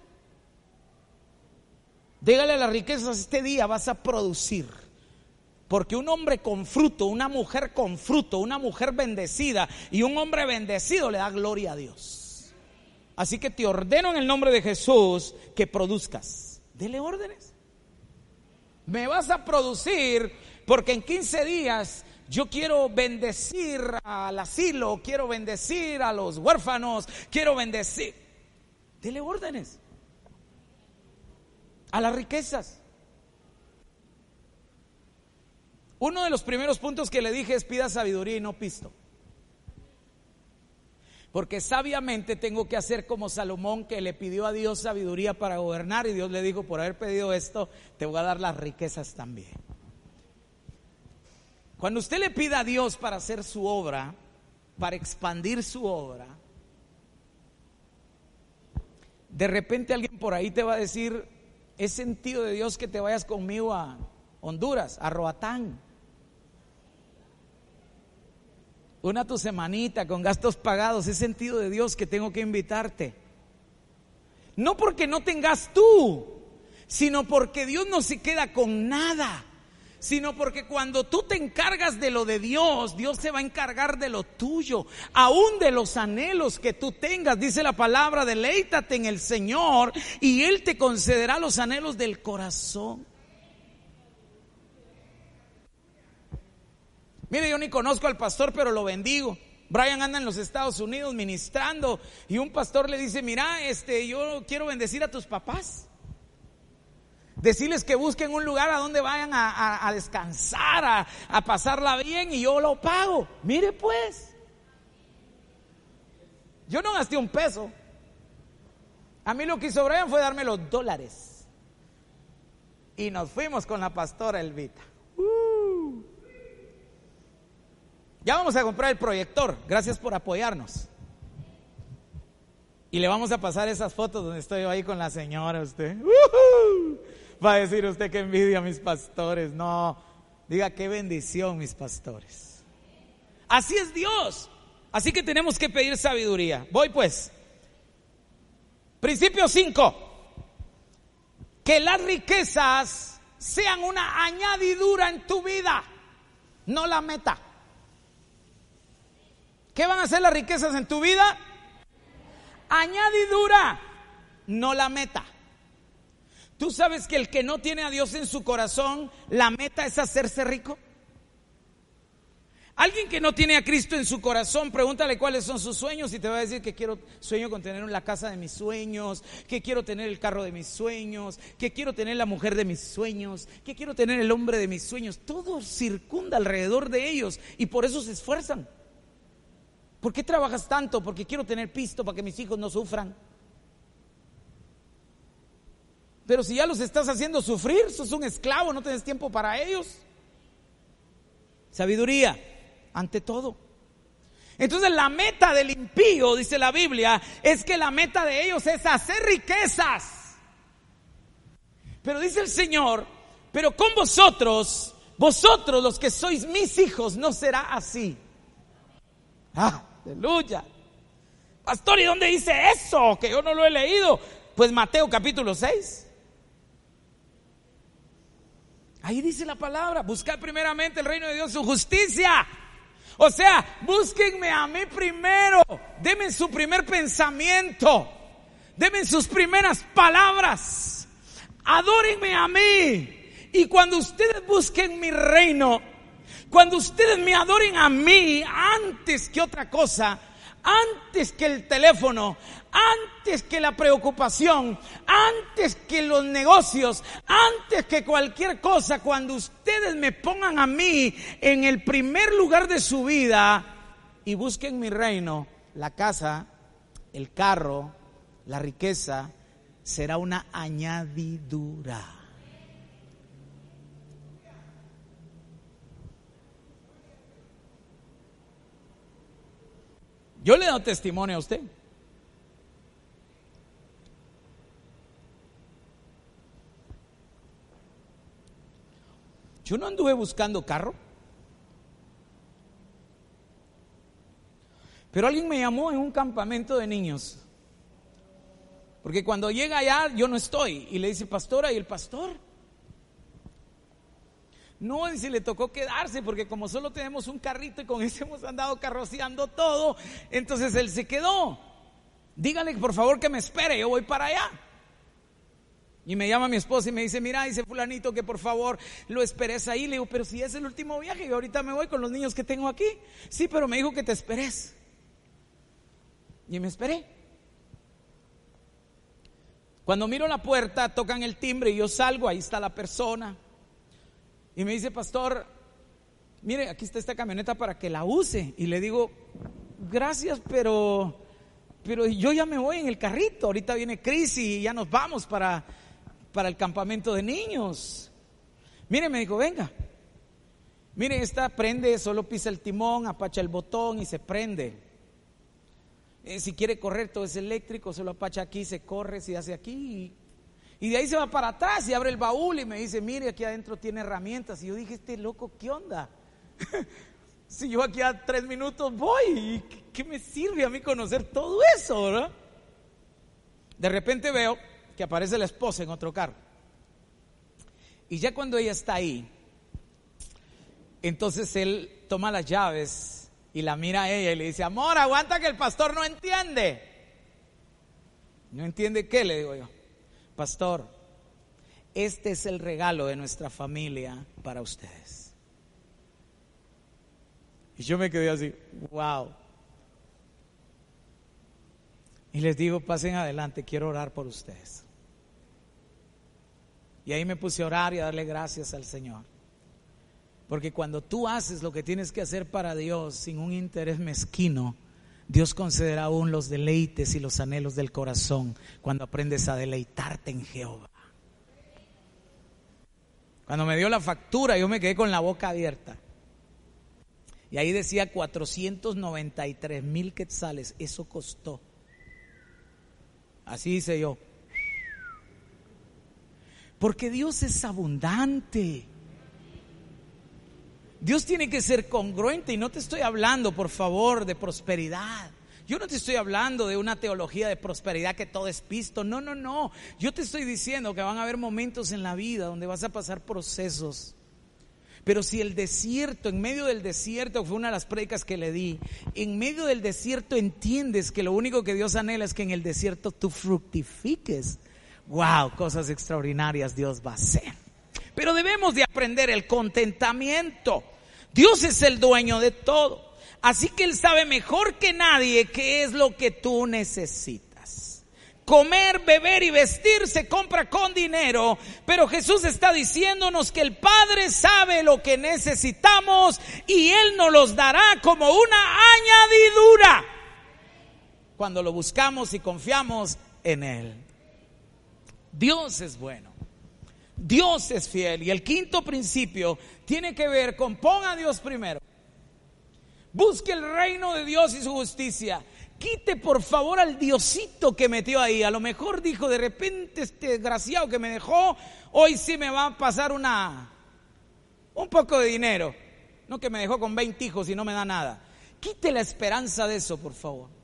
Dígale a las riquezas, este día vas a producir. Porque un hombre con fruto, una mujer con fruto, una mujer bendecida y un hombre bendecido le da gloria a Dios. Así que te ordeno en el nombre de Jesús que produzcas. Dele órdenes. Me vas a producir porque en 15 días yo quiero bendecir al asilo, quiero bendecir a los huérfanos, quiero bendecir. Dele órdenes a las riquezas. Uno de los primeros puntos que le dije es pida sabiduría y no pisto. Porque sabiamente tengo que hacer como Salomón que le pidió a Dios sabiduría para gobernar y Dios le dijo, por haber pedido esto, te voy a dar las riquezas también. Cuando usted le pida a Dios para hacer su obra, para expandir su obra, de repente alguien por ahí te va a decir, es sentido de Dios que te vayas conmigo a Honduras, a Roatán. Una tu semanita con gastos pagados, es sentido de Dios que tengo que invitarte. No porque no tengas tú, sino porque Dios no se queda con nada, sino porque cuando tú te encargas de lo de Dios, Dios se va a encargar de lo tuyo, aún de los anhelos que tú tengas. Dice la palabra, deleítate en el Señor y Él te concederá los anhelos del corazón. Mire, yo ni conozco al pastor, pero lo bendigo. Brian anda en los Estados Unidos ministrando y un pastor le dice, mira, este, yo quiero bendecir a tus papás. Decirles que busquen un lugar a donde vayan a, descansar, a, a pasarla bien y yo lo pago. Mire pues, yo no gasté un peso. A mí lo que hizo Brian fue darme los dólares. Y nos fuimos con la pastora Elvita. Ya vamos a comprar el proyector. Gracias por apoyarnos. Y le vamos a pasar esas fotos donde estoy ahí con la señora, usted. Va a decir usted que envidia a mis pastores. No, diga qué bendición mis pastores. Así es Dios. Así que tenemos que pedir sabiduría. Voy pues. Principio 5. Que las riquezas sean una añadidura en tu vida, no la meta. ¿Qué van a ser las riquezas en tu vida? Añadidura, no la meta. ¿Tú sabes que el que no tiene a Dios en su corazón, la meta es hacerse rico? Alguien que no tiene a Cristo en su corazón, pregúntale cuáles son sus sueños y te va a decir que quiero sueño con tener la casa de mis sueños, que quiero tener el carro de mis sueños, que quiero tener la mujer de mis sueños, que quiero tener el hombre de mis sueños. Todo circunda alrededor de ellos y por eso se esfuerzan. ¿Por qué trabajas tanto? Porque quiero tener pisto para que mis hijos no sufran. Pero si ya los estás haciendo sufrir, sos un esclavo, no tienes tiempo para ellos. Sabiduría, ante todo. Entonces la meta del impío, dice la Biblia, es que la meta de ellos es hacer riquezas. Pero dice el Señor, pero con vosotros, vosotros los que sois mis hijos, no será así. Ah, aleluya. Pastor, ¿y dónde dice eso? Que yo no lo he leído. Pues Mateo capítulo 6. Ahí dice la palabra, buscar primeramente el reino de Dios, su justicia. O sea, búsquenme a mí primero, denme su primer pensamiento, denme sus primeras palabras, adórenme a mí. Y cuando ustedes busquen mi reino, cuando ustedes me adoren a mí antes que otra cosa, antes que el teléfono, antes que la preocupación, antes que los negocios, antes que cualquier cosa, cuando ustedes me pongan a mí en el primer lugar de su vida y busquen mi reino, la casa, el carro, la riqueza, será una añadidura. Yo le doy testimonio a usted. Yo no anduve buscando carro. Pero alguien me llamó en un campamento de niños. Porque cuando llega allá yo no estoy. Y le dice, pastora, ¿y el pastor? No, dice, le tocó quedarse porque como solo tenemos un carrito y con ese hemos andado carroceando todo, entonces él se quedó. Dígale por favor que me espere, yo voy para allá. Y me llama mi esposa y me dice, mira, dice fulanito que por favor lo esperes ahí. Le digo, pero si es el último viaje, yo ahorita me voy con los niños que tengo aquí. Sí, pero me dijo que te esperes. Y me esperé. Cuando miro la puerta, tocan el timbre y yo salgo, ahí está la persona. Y me dice, pastor, mire, aquí está esta camioneta para que la use. Y le digo, gracias, pero, pero yo ya me voy en el carrito. Ahorita viene Cris y ya nos vamos para, para el campamento de niños. Mire, me dijo, venga. Mire, esta prende, solo pisa el timón, apacha el botón y se prende. Eh, si quiere correr, todo es eléctrico, solo apacha aquí, se corre, se hace aquí y de ahí se va para atrás y abre el baúl y me dice, mire, aquí adentro tiene herramientas. Y yo dije, este loco, ¿qué onda? si yo aquí a tres minutos voy, ¿qué me sirve a mí conocer todo eso, verdad? De repente veo que aparece la esposa en otro carro. Y ya cuando ella está ahí, entonces él toma las llaves y la mira a ella y le dice, amor, aguanta que el pastor no entiende. ¿No entiende qué? Le digo yo pastor, este es el regalo de nuestra familia para ustedes. Y yo me quedé así, wow. Y les digo, pasen adelante, quiero orar por ustedes. Y ahí me puse a orar y a darle gracias al Señor. Porque cuando tú haces lo que tienes que hacer para Dios sin un interés mezquino, Dios concederá aún los deleites y los anhelos del corazón cuando aprendes a deleitarte en Jehová. Cuando me dio la factura, yo me quedé con la boca abierta. Y ahí decía 493 mil quetzales. Eso costó. Así hice yo. Porque Dios es abundante. Dios tiene que ser congruente y no te estoy hablando, por favor, de prosperidad. Yo no te estoy hablando de una teología de prosperidad que todo es pisto. No, no, no. Yo te estoy diciendo que van a haber momentos en la vida donde vas a pasar procesos. Pero si el desierto, en medio del desierto, fue una de las predicas que le di, en medio del desierto entiendes que lo único que Dios anhela es que en el desierto tú fructifiques. Wow, cosas extraordinarias Dios va a hacer. Pero debemos de aprender el contentamiento. Dios es el dueño de todo. Así que Él sabe mejor que nadie qué es lo que tú necesitas. comer, beber y vestir se compra con dinero, pero Jesús está diciéndonos que el Padre sabe lo que necesitamos y Él nos los dará como una añadidura cuando lo buscamos y confiamos en Él. Dios es bueno. Dios es fiel. Y el quinto principio tiene que ver con pon a Dios primero. Busque el reino de Dios y su justicia. Quite por favor al diosito que metió ahí. A lo mejor dijo de repente este desgraciado que me dejó, hoy sí me va a pasar una un poco de dinero. No que me dejó con 20 hijos y no me da nada. Quite la esperanza de eso, por favor.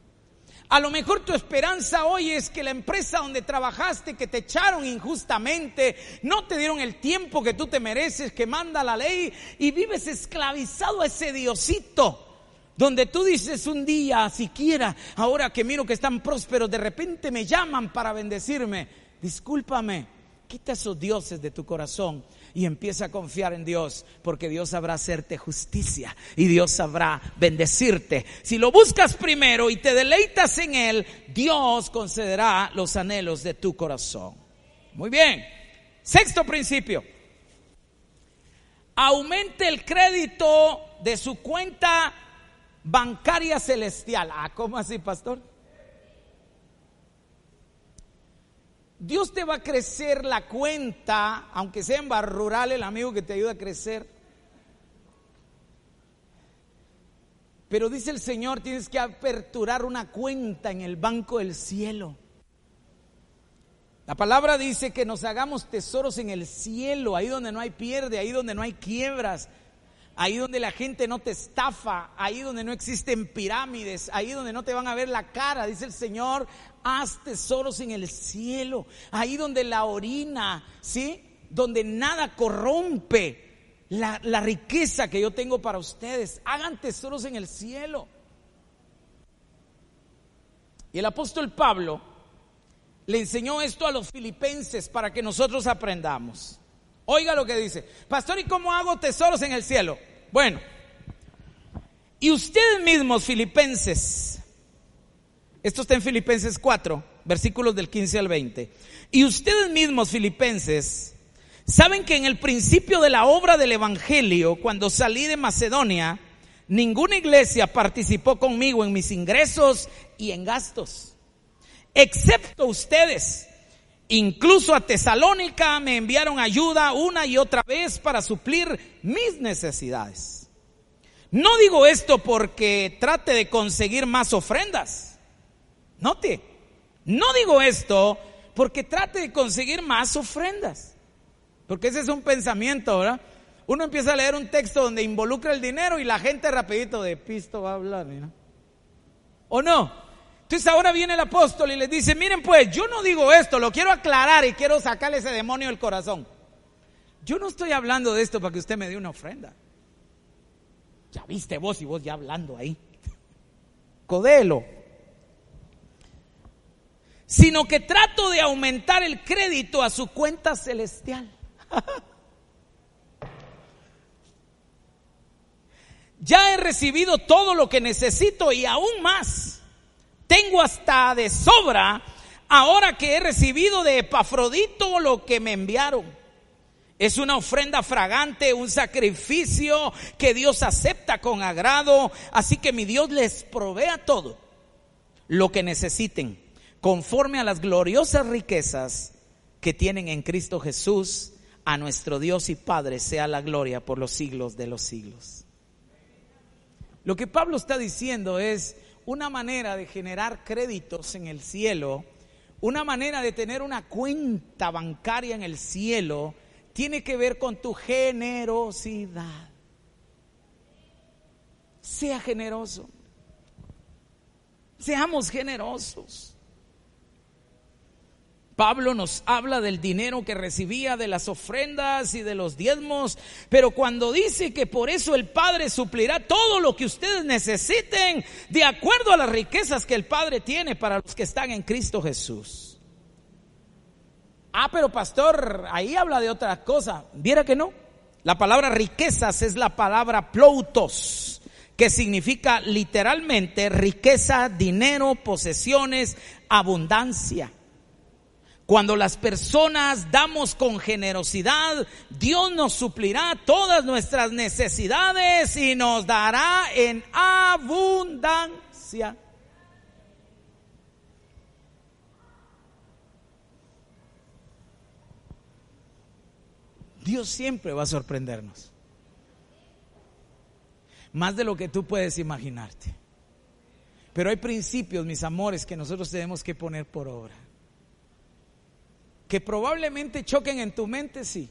A lo mejor tu esperanza hoy es que la empresa donde trabajaste, que te echaron injustamente, no te dieron el tiempo que tú te mereces, que manda la ley, y vives esclavizado a ese diosito donde tú dices un día, siquiera, ahora que miro que están prósperos, de repente me llaman para bendecirme. Discúlpame, quita esos dioses de tu corazón y empieza a confiar en Dios, porque Dios sabrá hacerte justicia y Dios sabrá bendecirte. Si lo buscas primero y te deleitas en Él, Dios concederá los anhelos de tu corazón. Muy bien. Sexto principio. Aumente el crédito de su cuenta bancaria celestial. Ah, ¿cómo así, pastor? Dios te va a crecer la cuenta, aunque sea en bar rural, el amigo que te ayuda a crecer. Pero dice el Señor, tienes que aperturar una cuenta en el banco del cielo. La palabra dice que nos hagamos tesoros en el cielo, ahí donde no hay pierde, ahí donde no hay quiebras, ahí donde la gente no te estafa, ahí donde no existen pirámides, ahí donde no te van a ver la cara, dice el Señor, haz tesoros en el cielo, ahí donde la orina, ¿sí? Donde nada corrompe la, la riqueza que yo tengo para ustedes, hagan tesoros en el cielo. Y el apóstol Pablo le enseñó esto a los filipenses para que nosotros aprendamos. Oiga lo que dice. Pastor, ¿y cómo hago tesoros en el cielo? Bueno, y ustedes mismos, filipenses, esto está en Filipenses 4, versículos del 15 al 20, y ustedes mismos, filipenses, saben que en el principio de la obra del Evangelio, cuando salí de Macedonia, ninguna iglesia participó conmigo en mis ingresos y en gastos, excepto ustedes Incluso a Tesalónica me enviaron ayuda una y otra vez para suplir mis necesidades. No digo esto porque trate de conseguir más ofrendas. Note, no digo esto porque trate de conseguir más ofrendas. Porque ese es un pensamiento, ¿verdad? Uno empieza a leer un texto donde involucra el dinero y la gente rapidito de pisto va a hablar, ¿no? ¿O no? Entonces ahora viene el apóstol y le dice, miren pues, yo no digo esto, lo quiero aclarar y quiero sacarle ese demonio del corazón. Yo no estoy hablando de esto para que usted me dé una ofrenda. Ya viste vos y vos ya hablando ahí. Codelo. Sino que trato de aumentar el crédito a su cuenta celestial. ya he recibido todo lo que necesito y aún más tengo hasta de sobra ahora que he recibido de Epafrodito lo que me enviaron. Es una ofrenda fragante, un sacrificio que Dios acepta con agrado. Así que mi Dios les provea todo lo que necesiten, conforme a las gloriosas riquezas que tienen en Cristo Jesús. A nuestro Dios y Padre sea la gloria por los siglos de los siglos. Lo que Pablo está diciendo es, una manera de generar créditos en el cielo, una manera de tener una cuenta bancaria en el cielo, tiene que ver con tu generosidad. Sea generoso. Seamos generosos. Pablo nos habla del dinero que recibía de las ofrendas y de los diezmos, pero cuando dice que por eso el Padre suplirá todo lo que ustedes necesiten de acuerdo a las riquezas que el Padre tiene para los que están en Cristo Jesús. Ah, pero pastor, ahí habla de otra cosa. ¿Viera que no? La palabra riquezas es la palabra ploutos, que significa literalmente riqueza, dinero, posesiones, abundancia. Cuando las personas damos con generosidad, Dios nos suplirá todas nuestras necesidades y nos dará en abundancia. Dios siempre va a sorprendernos. Más de lo que tú puedes imaginarte. Pero hay principios, mis amores, que nosotros tenemos que poner por obra. Que probablemente choquen en tu mente, sí.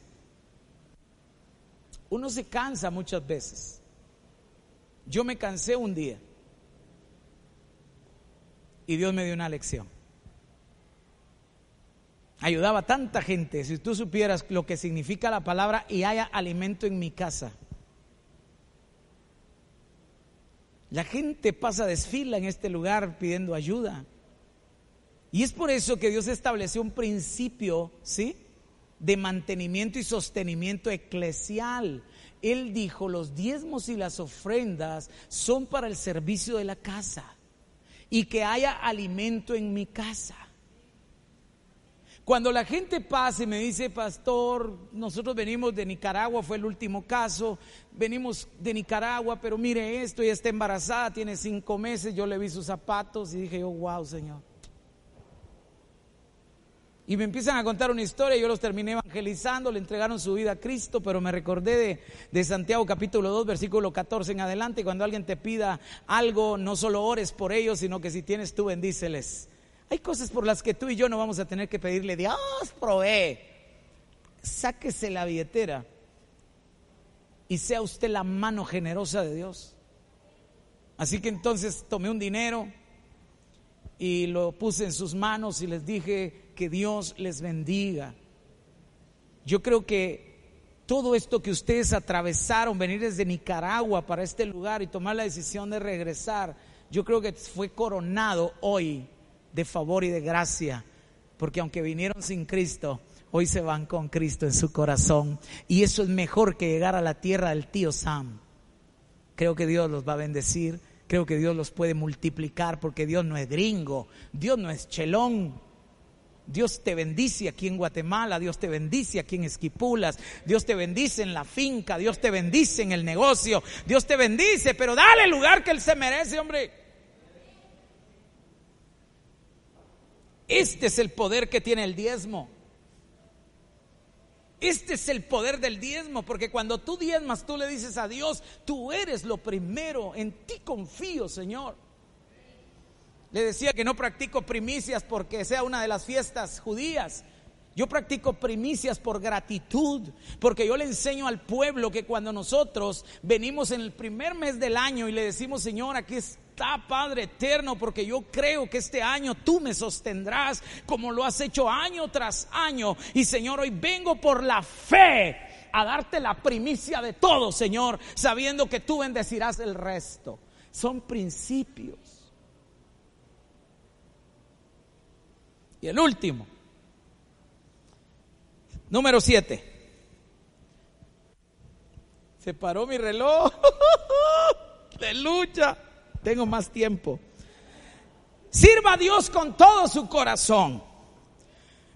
Uno se cansa muchas veces. Yo me cansé un día. Y Dios me dio una lección ayudaba a tanta gente. Si tú supieras lo que significa la palabra y haya alimento en mi casa. La gente pasa desfila en este lugar pidiendo ayuda. Y es por eso que Dios estableció un principio, ¿sí? De mantenimiento y sostenimiento eclesial. Él dijo, los diezmos y las ofrendas son para el servicio de la casa y que haya alimento en mi casa. Cuando la gente pasa y me dice, pastor, nosotros venimos de Nicaragua, fue el último caso, venimos de Nicaragua, pero mire esto, ella está embarazada, tiene cinco meses, yo le vi sus zapatos y dije, oh, wow, Señor. Y me empiezan a contar una historia, yo los terminé evangelizando, le entregaron su vida a Cristo, pero me recordé de, Santiago capítulo 2, versículo 14 en adelante, cuando alguien te pida algo, no solo ores por ellos, sino que si tienes tú bendíceles. Hay cosas por las que tú y yo no vamos a tener que pedirle, Dios provee. Sáquese la billetera y sea usted la mano generosa de Dios. Así que entonces tomé un dinero y lo puse en sus manos y les dije que Dios les bendiga. Yo creo que todo esto que ustedes atravesaron, venir desde Nicaragua para este lugar y tomar la decisión de regresar, yo creo que fue coronado hoy de favor y de gracia, porque aunque vinieron sin Cristo, hoy se van con Cristo en su corazón. Y eso es mejor que llegar a la tierra del tío Sam. Creo que Dios los va a bendecir, creo que Dios los puede multiplicar, porque Dios no es gringo, Dios no es chelón. Dios te bendice aquí en Guatemala, Dios te bendice aquí en Esquipulas, Dios te bendice en la finca, Dios te bendice en el negocio, Dios te bendice, pero dale el lugar que Él se merece, hombre. Este es el poder que tiene el diezmo. Este es el poder del diezmo, porque cuando tú diezmas, tú le dices a Dios, tú eres lo primero, en ti confío, Señor. Le decía que no practico primicias porque sea una de las fiestas judías. Yo practico primicias por gratitud, porque yo le enseño al pueblo que cuando nosotros venimos en el primer mes del año y le decimos, Señor, aquí es está, Padre eterno, porque yo creo que este año tú me sostendrás como lo has hecho año tras año. Y Señor, hoy vengo por la fe a darte la primicia de todo, Señor, sabiendo que tú bendecirás el resto. Son principios. Y el último, número siete. Se paró mi reloj de lucha tengo más tiempo. Sirva a Dios con todo su corazón.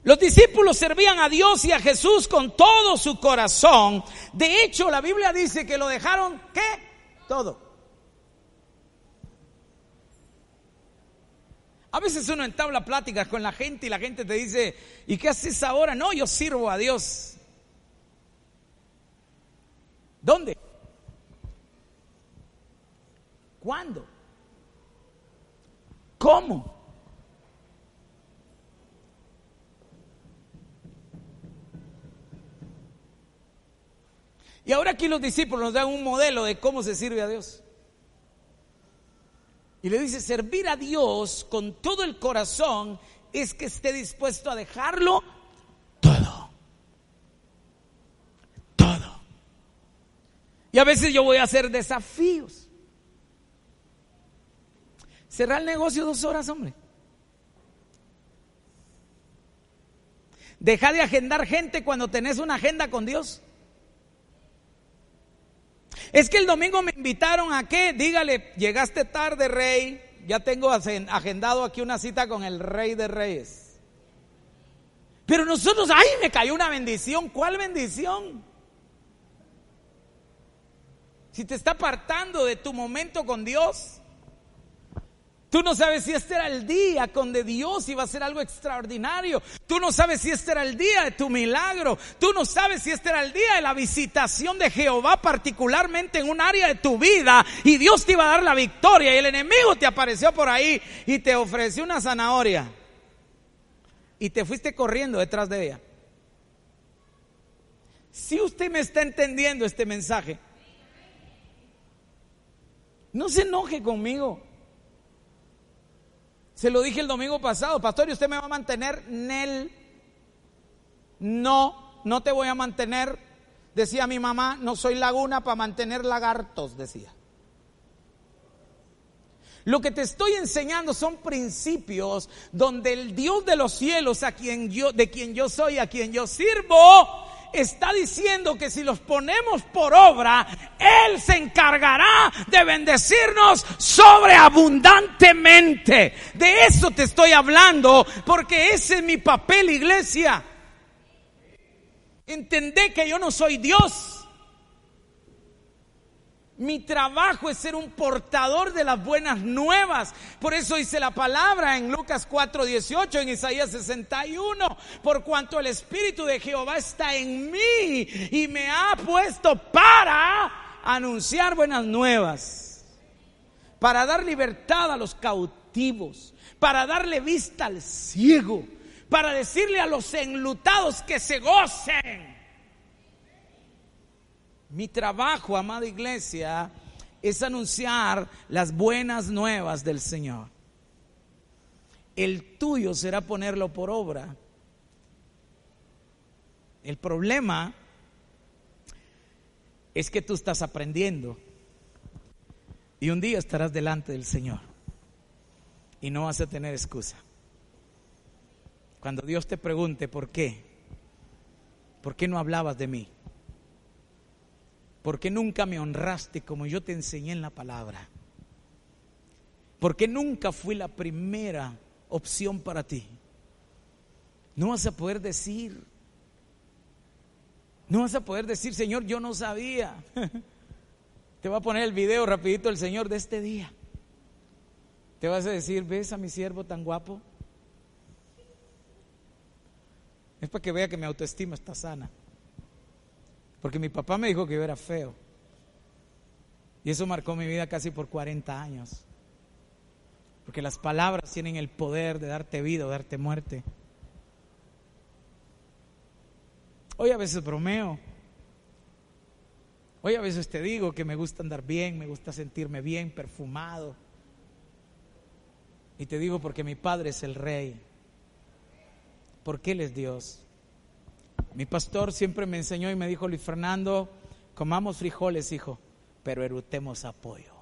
Los discípulos servían a Dios y a Jesús con todo su corazón. De hecho, la Biblia dice que lo dejaron, ¿qué? Todo. A veces uno entabla pláticas con la gente y la gente te dice, ¿y qué haces ahora? No, yo sirvo a Dios. ¿Dónde? ¿Cuándo? ¿Cómo? Y ahora aquí los discípulos nos dan un modelo de cómo se sirve a Dios. Y le dice, servir a Dios con todo el corazón es que esté dispuesto a dejarlo todo. Todo. Y a veces yo voy a hacer desafíos. Cerrar el negocio dos horas, hombre. Deja de agendar gente cuando tenés una agenda con Dios. Es que el domingo me invitaron a qué? Dígale, llegaste tarde, rey. Ya tengo agendado aquí una cita con el rey de reyes. Pero nosotros, ay, me cayó una bendición. ¿Cuál bendición? Si te está apartando de tu momento con Dios. Tú no sabes si este era el día con de Dios iba a ser algo extraordinario. Tú no sabes si este era el día de tu milagro. Tú no sabes si este era el día de la visitación de Jehová, particularmente en un área de tu vida. Y Dios te iba a dar la victoria. Y el enemigo te apareció por ahí y te ofreció una zanahoria. Y te fuiste corriendo detrás de ella. Si usted me está entendiendo este mensaje, no se enoje conmigo. Se lo dije el domingo pasado, pastor, ¿y usted me va a mantener? Nel. No, no te voy a mantener. Decía mi mamá, no soy laguna para mantener lagartos, decía. Lo que te estoy enseñando son principios donde el Dios de los cielos, a quien yo, de quien yo soy, a quien yo sirvo, está diciendo que si los ponemos por obra, Él se encargará de bendecirnos sobreabundantemente. De eso te estoy hablando, porque ese es mi papel, iglesia. Entendé que yo no soy Dios. Mi trabajo es ser un portador de las buenas nuevas. Por eso dice la palabra en Lucas 4:18, en Isaías 61, por cuanto el Espíritu de Jehová está en mí y me ha puesto para anunciar buenas nuevas, para dar libertad a los cautivos, para darle vista al ciego, para decirle a los enlutados que se gocen mi trabajo, amada iglesia, es anunciar las buenas nuevas del Señor. El tuyo será ponerlo por obra. El problema es que tú estás aprendiendo y un día estarás delante del Señor y no vas a tener excusa. Cuando Dios te pregunte por qué, ¿por qué no hablabas de mí? ¿Por qué nunca me honraste como yo te enseñé en la palabra? ¿Por qué nunca fui la primera opción para ti? No vas a poder decir, no vas a poder decir, Señor, yo no sabía. Te va a poner el video rapidito el Señor de este día. Te vas a decir, ¿ves a mi siervo tan guapo? Es para que vea que mi autoestima está sana. Porque mi papá me dijo que yo era feo. Y eso marcó mi vida casi por 40 años. Porque las palabras tienen el poder de darte vida o darte muerte. Hoy a veces bromeo. Hoy a veces te digo que me gusta andar bien, me gusta sentirme bien, perfumado. Y te digo porque mi Padre es el Rey. Porque Él es Dios. Mi pastor siempre me enseñó y me dijo, Luis Fernando, comamos frijoles, hijo, pero erutemos apoyo.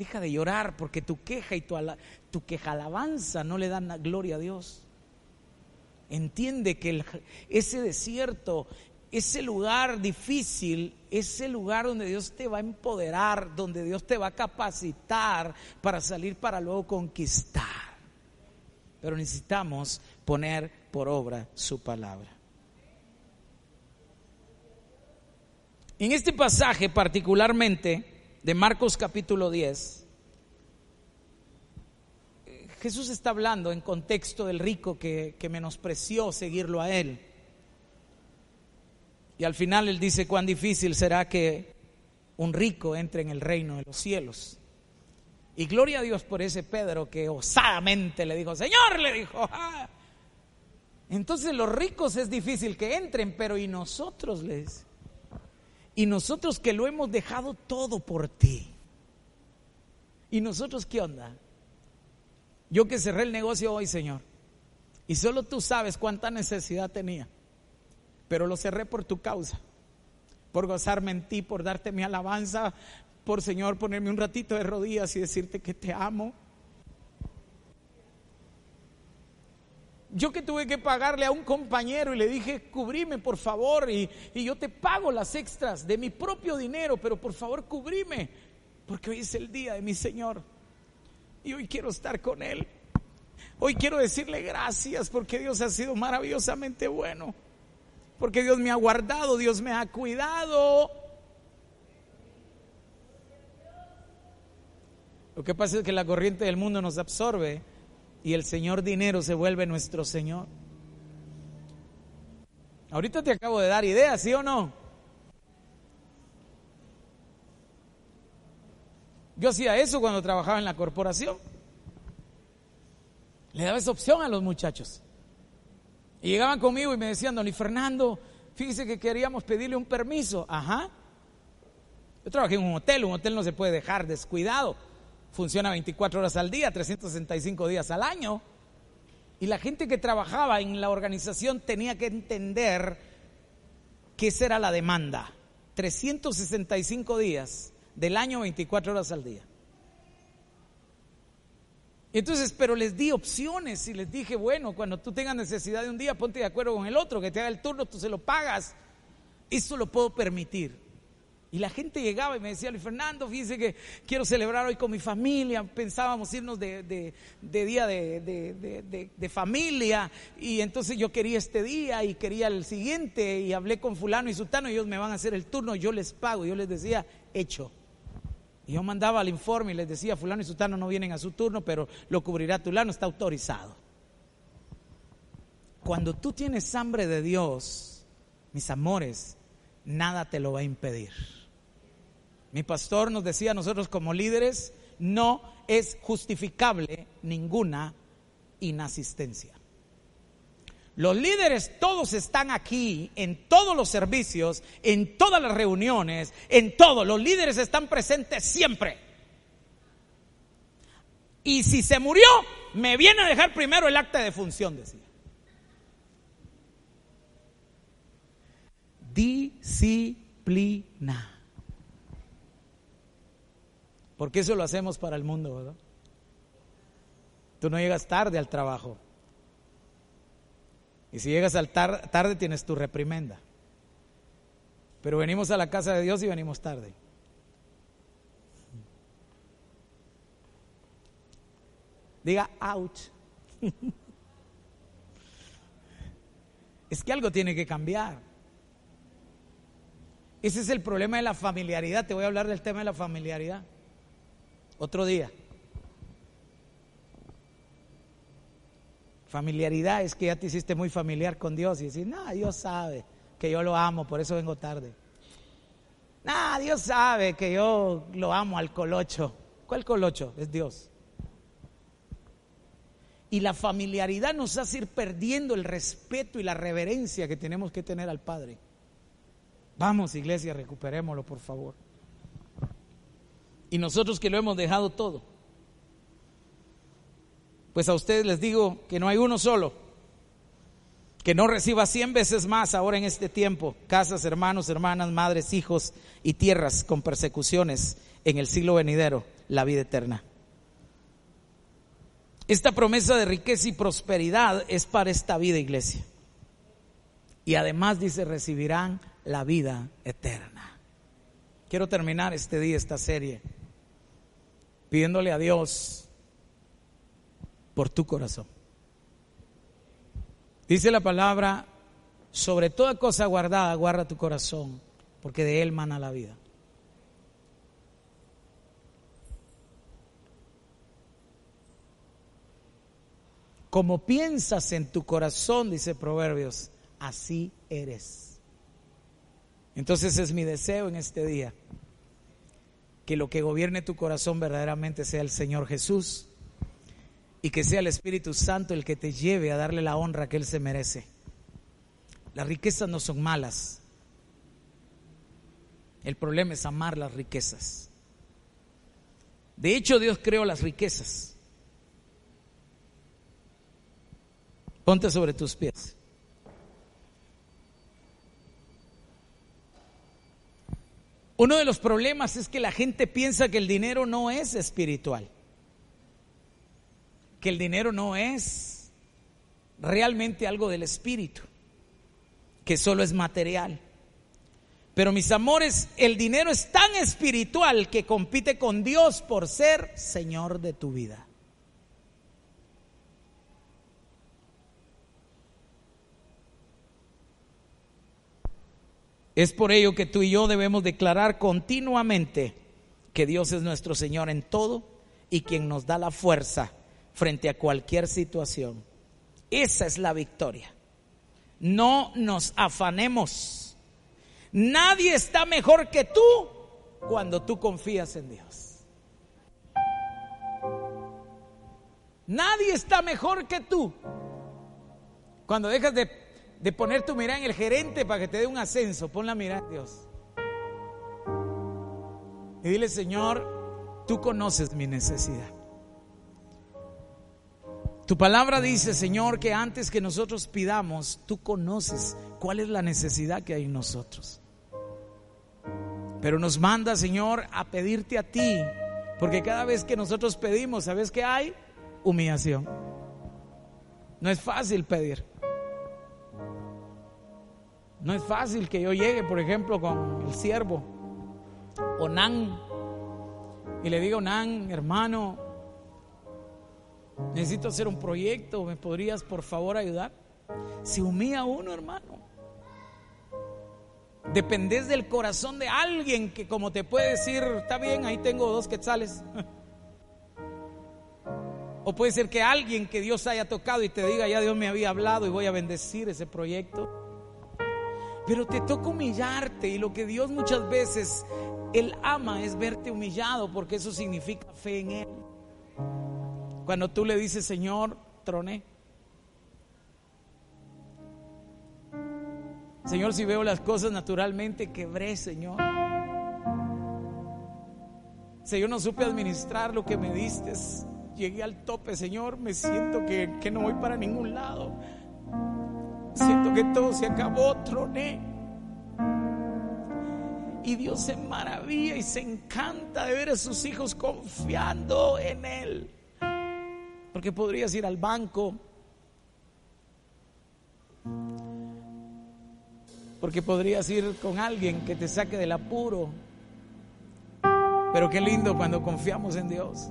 Deja de llorar porque tu queja y tu, queja alabanza no le dan gloria a Dios. Entiende que ese desierto, ese lugar difícil, ese lugar donde Dios te va a empoderar, donde Dios te va a capacitar para salir para luego conquistar. Pero necesitamos poner por obra su palabra. En este pasaje particularmente de Marcos capítulo 10, Jesús está hablando en contexto del rico que, que menospreció seguirlo a él. Y al final él dice cuán difícil será que un rico entre en el reino de los cielos. Y gloria a Dios por ese Pedro que osadamente le dijo, Señor, le dijo, ah, entonces los ricos es difícil que entren, pero ¿y nosotros les? ¿Y nosotros que lo hemos dejado todo por ti? ¿Y nosotros qué onda? Yo que cerré el negocio hoy, Señor, y solo tú sabes cuánta necesidad tenía, pero lo cerré por tu causa, por gozarme en ti, por darte mi alabanza, por Señor ponerme un ratito de rodillas y decirte que te amo Yo que tuve que pagarle a un compañero y le dije, cubrime por favor y, yo te pago las extras de mi propio dinero, pero por favor cubrime, porque hoy es el día de mi Señor y hoy quiero estar con Él. Hoy quiero decirle gracias porque Dios ha sido maravillosamente bueno. Porque Dios me ha guardado, Dios me ha cuidado. Lo que pasa es que la corriente del mundo nos absorbe y el Señor dinero se vuelve nuestro Señor. Ahorita te acabo de dar ideas, ¿sí o no? Yo hacía eso cuando trabajaba en la corporación. Le daba esa opción a los muchachos. Y llegaban conmigo y me decían, don Fernando, fíjese que queríamos pedirle un permiso. Ajá. Yo trabajé en un hotel, un hotel no se puede dejar descuidado. Funciona 24 horas al día, 365 días al año. Y la gente que trabajaba en la organización tenía que entender que esa era la demanda. 365 días del año, 24 horas al día. Entonces, pero les di opciones y les dije, bueno, cuando tú tengas necesidad de un día, ponte de acuerdo con el otro, que te haga el turno, tú se lo pagas. Eso lo puedo permitir. Y la gente llegaba y me decía, Luis Fernando, fíjese que quiero celebrar hoy con mi familia. Pensábamos irnos de, día de, familia. Y entonces yo quería este día y quería el siguiente. Y hablé con fulano y sultano y ellos me van a hacer el turno, yo les pago. Yo les decía, hecho. Y yo mandaba el informe y les decía, fulano y sultano no vienen a su turno, pero lo cubrirá tulano, está autorizado. Cuando tú tienes hambre de Dios, mis amores, nada te lo va a impedir. Mi pastor nos decía a nosotros como líderes, no es justificable ninguna inasistencia. Los líderes todos están aquí en todos los servicios, en todas las reuniones, en todo. Los líderes están presentes siempre. Y si se murió, me viene a dejar primero el acta de función, decía. Disciplina. Porque eso lo hacemos para el mundo, ¿verdad? Tú no llegas tarde al trabajo. Y si llegas al tarde tienes tu reprimenda. Pero venimos a la casa de Dios y venimos tarde. Diga, ouch. es que algo tiene que cambiar. Ese es el problema de la familiaridad. Te voy a hablar del tema de la familiaridad. Otro día. Familiaridad es que ya te hiciste muy familiar con Dios y decís, no, Dios sabe que yo lo amo, por eso vengo tarde. No, Dios sabe que yo lo amo al colocho. ¿Cuál colocho? Es Dios. Y la familiaridad nos hace ir perdiendo el respeto y la reverencia que tenemos que tener al Padre. Vamos, iglesia, recuperémoslo, por favor. Y nosotros que lo hemos dejado todo. Pues a ustedes les digo que no hay uno solo, que no reciba cien veces más ahora en este tiempo, casas, hermanos, hermanas, madres, hijos y tierras con persecuciones en el siglo venidero, la vida eterna. Esta promesa de riqueza y prosperidad es para esta vida, iglesia. Y además dice, recibirán la vida eterna. Quiero terminar este día, esta serie, pidiéndole a Dios por tu corazón. Dice la palabra, sobre toda cosa guardada, guarda tu corazón, porque de él mana la vida. Como piensas en tu corazón, dice Proverbios, así eres. Entonces es mi deseo en este día que lo que gobierne tu corazón verdaderamente sea el Señor Jesús y que sea el Espíritu Santo el que te lleve a darle la honra que Él se merece. Las riquezas no son malas. El problema es amar las riquezas. De hecho, Dios creó las riquezas. Ponte sobre tus pies. Uno de los problemas es que la gente piensa que el dinero no es espiritual que el dinero no es realmente algo del espíritu, que solo es material. Pero mis amores, el dinero es tan espiritual que compite con Dios por ser Señor de tu vida. Es por ello que tú y yo debemos declarar continuamente que Dios es nuestro Señor en todo y quien nos da la fuerza frente a cualquier situación. Esa es la victoria. No nos afanemos. Nadie está mejor que tú cuando tú confías en Dios. Nadie está mejor que tú cuando dejas de, de poner tu mirada en el gerente para que te dé un ascenso. Pon la mirada en Dios. Y dile, Señor, tú conoces mi necesidad. Tu palabra dice, Señor, que antes que nosotros pidamos, tú conoces cuál es la necesidad que hay en nosotros. Pero nos manda, Señor, a pedirte a ti, porque cada vez que nosotros pedimos, ¿sabes qué hay? Humillación. No es fácil pedir. No es fácil que yo llegue, por ejemplo, con el siervo Onan y le diga, Onan, hermano, Necesito hacer un proyecto, ¿me podrías por favor ayudar? Se humilla uno, hermano. Dependes del corazón de alguien que como te puede decir, está bien, ahí tengo dos quetzales. O puede ser que alguien que Dios haya tocado y te diga, ya Dios me había hablado y voy a bendecir ese proyecto. Pero te toca humillarte y lo que Dios muchas veces, Él ama es verte humillado porque eso significa fe en Él. Cuando tú le dices, Señor, troné. Señor, si veo las cosas naturalmente, quebré, Señor. Señor, no supe administrar lo que me diste. Llegué al tope, Señor. Me siento que, que no voy para ningún lado. Siento que todo se acabó, troné. Y Dios se maravilla y se encanta de ver a sus hijos confiando en Él. Porque podrías ir al banco. Porque podrías ir con alguien que te saque del apuro. Pero qué lindo cuando confiamos en Dios.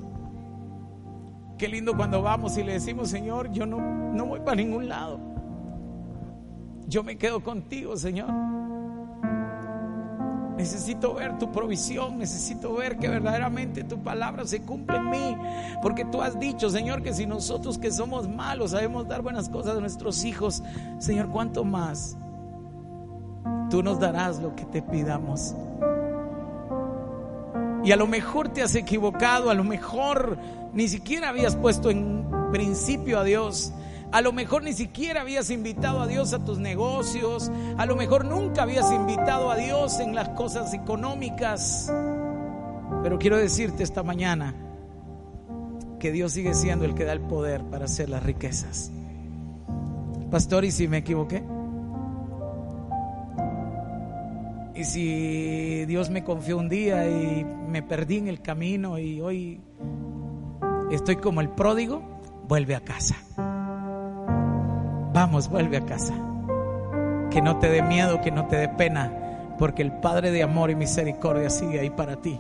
Qué lindo cuando vamos y le decimos, Señor, yo no, no voy para ningún lado. Yo me quedo contigo, Señor. Necesito ver tu provisión, necesito ver que verdaderamente tu palabra se cumple en mí. Porque tú has dicho, Señor, que si nosotros que somos malos sabemos dar buenas cosas a nuestros hijos, Señor, ¿cuánto más? Tú nos darás lo que te pidamos. Y a lo mejor te has equivocado, a lo mejor ni siquiera habías puesto en principio a Dios. A lo mejor ni siquiera habías invitado a Dios a tus negocios. A lo mejor nunca habías invitado a Dios en las cosas económicas. Pero quiero decirte esta mañana que Dios sigue siendo el que da el poder para hacer las riquezas. Pastor, ¿y si me equivoqué? Y si Dios me confió un día y me perdí en el camino y hoy estoy como el pródigo, vuelve a casa. Vamos, vuelve a casa. Que no te dé miedo, que no te dé pena, porque el Padre de amor y misericordia sigue ahí para ti.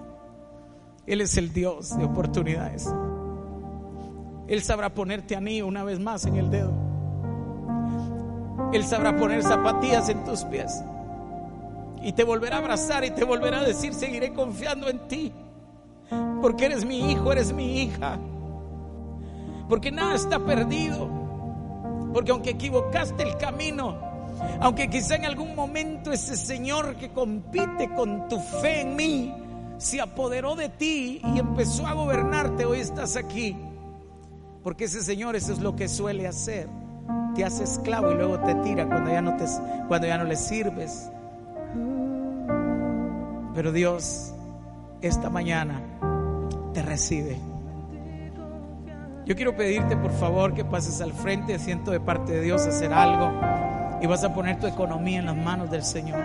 Él es el Dios de oportunidades. Él sabrá ponerte anillo una vez más en el dedo. Él sabrá poner zapatillas en tus pies. Y te volverá a abrazar y te volverá a decir, seguiré confiando en ti. Porque eres mi hijo, eres mi hija. Porque nada está perdido. Porque aunque equivocaste el camino, aunque quizá en algún momento ese Señor que compite con tu fe en mí se apoderó de ti y empezó a gobernarte, hoy estás aquí. Porque ese Señor eso es lo que suele hacer. Te hace esclavo y luego te tira cuando ya no, te, cuando ya no le sirves. Pero Dios esta mañana te recibe. Yo quiero pedirte por favor que pases al frente, siento de parte de Dios hacer algo y vas a poner tu economía en las manos del Señor.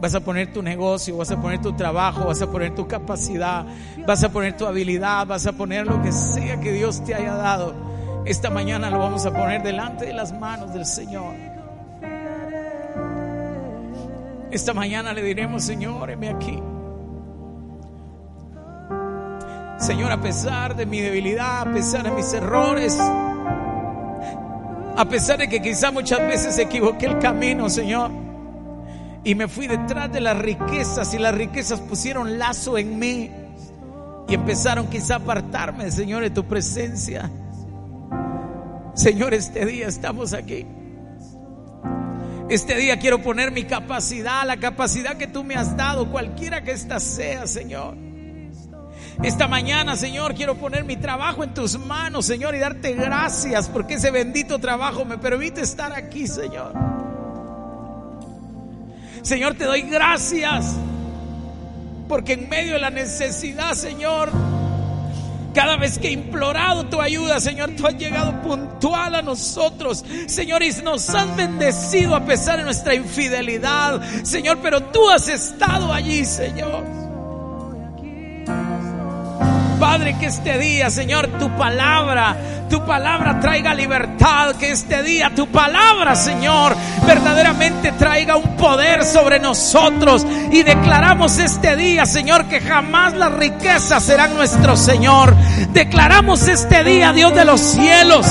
Vas a poner tu negocio, vas a poner tu trabajo, vas a poner tu capacidad, vas a poner tu habilidad, vas a poner lo que sea que Dios te haya dado. Esta mañana lo vamos a poner delante de las manos del Señor. Esta mañana le diremos, Señor, heme aquí. Señor, a pesar de mi debilidad, a pesar de mis errores, a pesar de que quizá muchas veces equivoqué el camino, Señor, Y me fui detrás de las riquezas y las riquezas pusieron lazo en mí y empezaron quizá a apartarme, Señor, de tu presencia. Señor, este día estamos aquí. Este día quiero poner mi capacidad, la capacidad que tú me has dado, cualquiera que ésta sea, Señor. Esta mañana, Señor, quiero poner mi trabajo en tus manos, Señor, y darte gracias porque ese bendito trabajo me permite estar aquí, Señor. Señor, te doy gracias porque en medio de la necesidad, Señor, cada vez que he implorado tu ayuda, Señor, tú has llegado puntual a nosotros. Señor, y nos has bendecido a pesar de nuestra infidelidad. Señor, pero tú has estado allí, Señor. Padre, que este día, Señor, tu palabra, tu palabra traiga libertad, que este día tu palabra, Señor, verdaderamente traiga un poder sobre nosotros. Y declaramos este día, Señor, que jamás las riquezas serán nuestro Señor. Declaramos este día, Dios de los cielos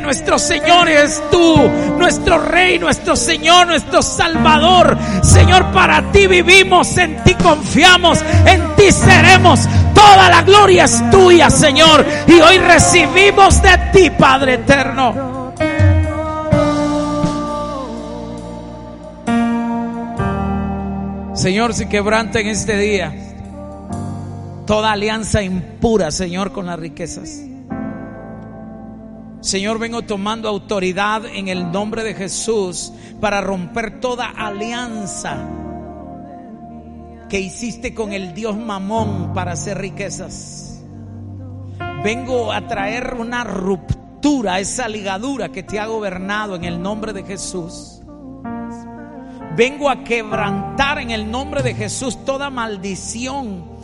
nuestro Señor es tú, nuestro Rey, nuestro Señor, nuestro Salvador. Señor, para ti vivimos, en ti confiamos, en ti seremos. Toda la gloria es tuya, Señor. Y hoy recibimos de ti, Padre eterno. Señor, si quebranta en este día toda alianza impura, Señor, con las riquezas. Señor, vengo tomando autoridad en el nombre de Jesús para romper toda alianza que hiciste con el Dios Mamón para hacer riquezas. Vengo a traer una ruptura esa ligadura que te ha gobernado en el nombre de Jesús. Vengo a quebrantar en el nombre de Jesús toda maldición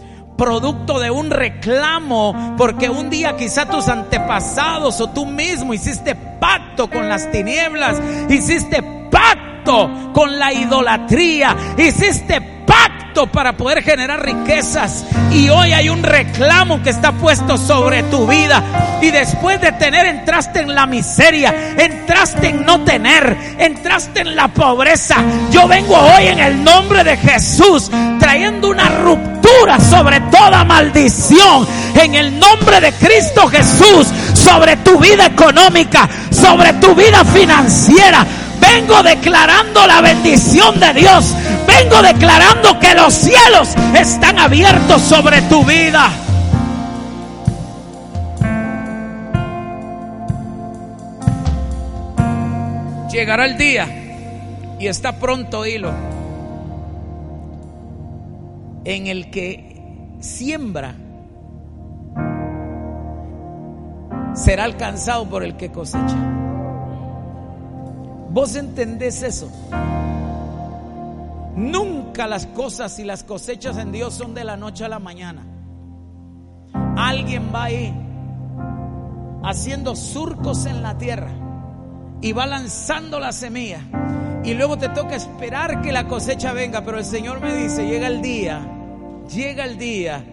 producto de un reclamo, porque un día quizá tus antepasados o tú mismo hiciste pacto con las tinieblas, hiciste pacto con la idolatría, hiciste pacto para poder generar riquezas y hoy hay un reclamo que está puesto sobre tu vida y después de tener entraste en la miseria, entraste en no tener, entraste en la pobreza. Yo vengo hoy en el nombre de Jesús trayendo una ruptura sobre toda maldición en el nombre de Cristo Jesús sobre tu vida económica, sobre tu vida financiera. Vengo declarando la bendición de Dios. Vengo declarando que los cielos están abiertos sobre tu vida. Llegará el día y está pronto hilo en el que siembra será alcanzado por el que cosecha. ¿Vos entendés eso? Nunca las cosas y las cosechas en Dios son de la noche a la mañana. Alguien va ahí haciendo surcos en la tierra y va lanzando la semilla. Y luego te toca esperar que la cosecha venga. Pero el Señor me dice, llega el día, llega el día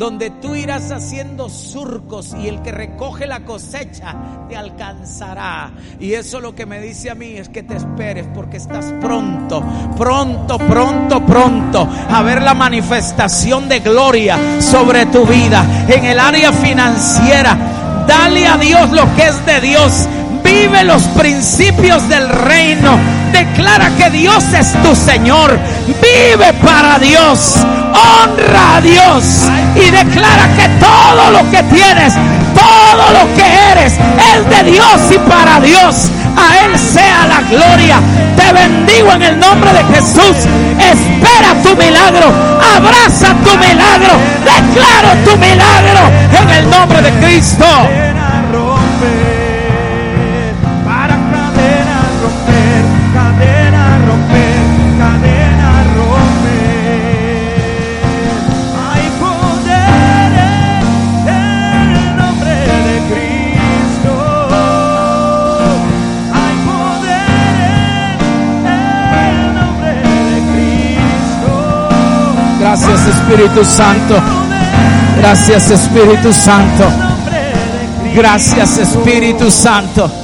donde tú irás haciendo surcos y el que recoge la cosecha te alcanzará. Y eso lo que me dice a mí es que te esperes porque estás pronto, pronto, pronto, pronto a ver la manifestación de gloria sobre tu vida en el área financiera. Dale a Dios lo que es de Dios. Vive los principios del reino. Declara que Dios es tu Señor. Vive para Dios. Honra a Dios. Y declara que todo lo que tienes, todo lo que eres, es de Dios y para Dios. A Él sea la gloria. Te bendigo en el nombre de Jesús. Espera tu milagro. Abraza tu milagro. Declaro tu milagro en el nombre de Cristo. Gracias Espíritu Santo. Gracias Espíritu Santo. Gracias Espíritu Santo.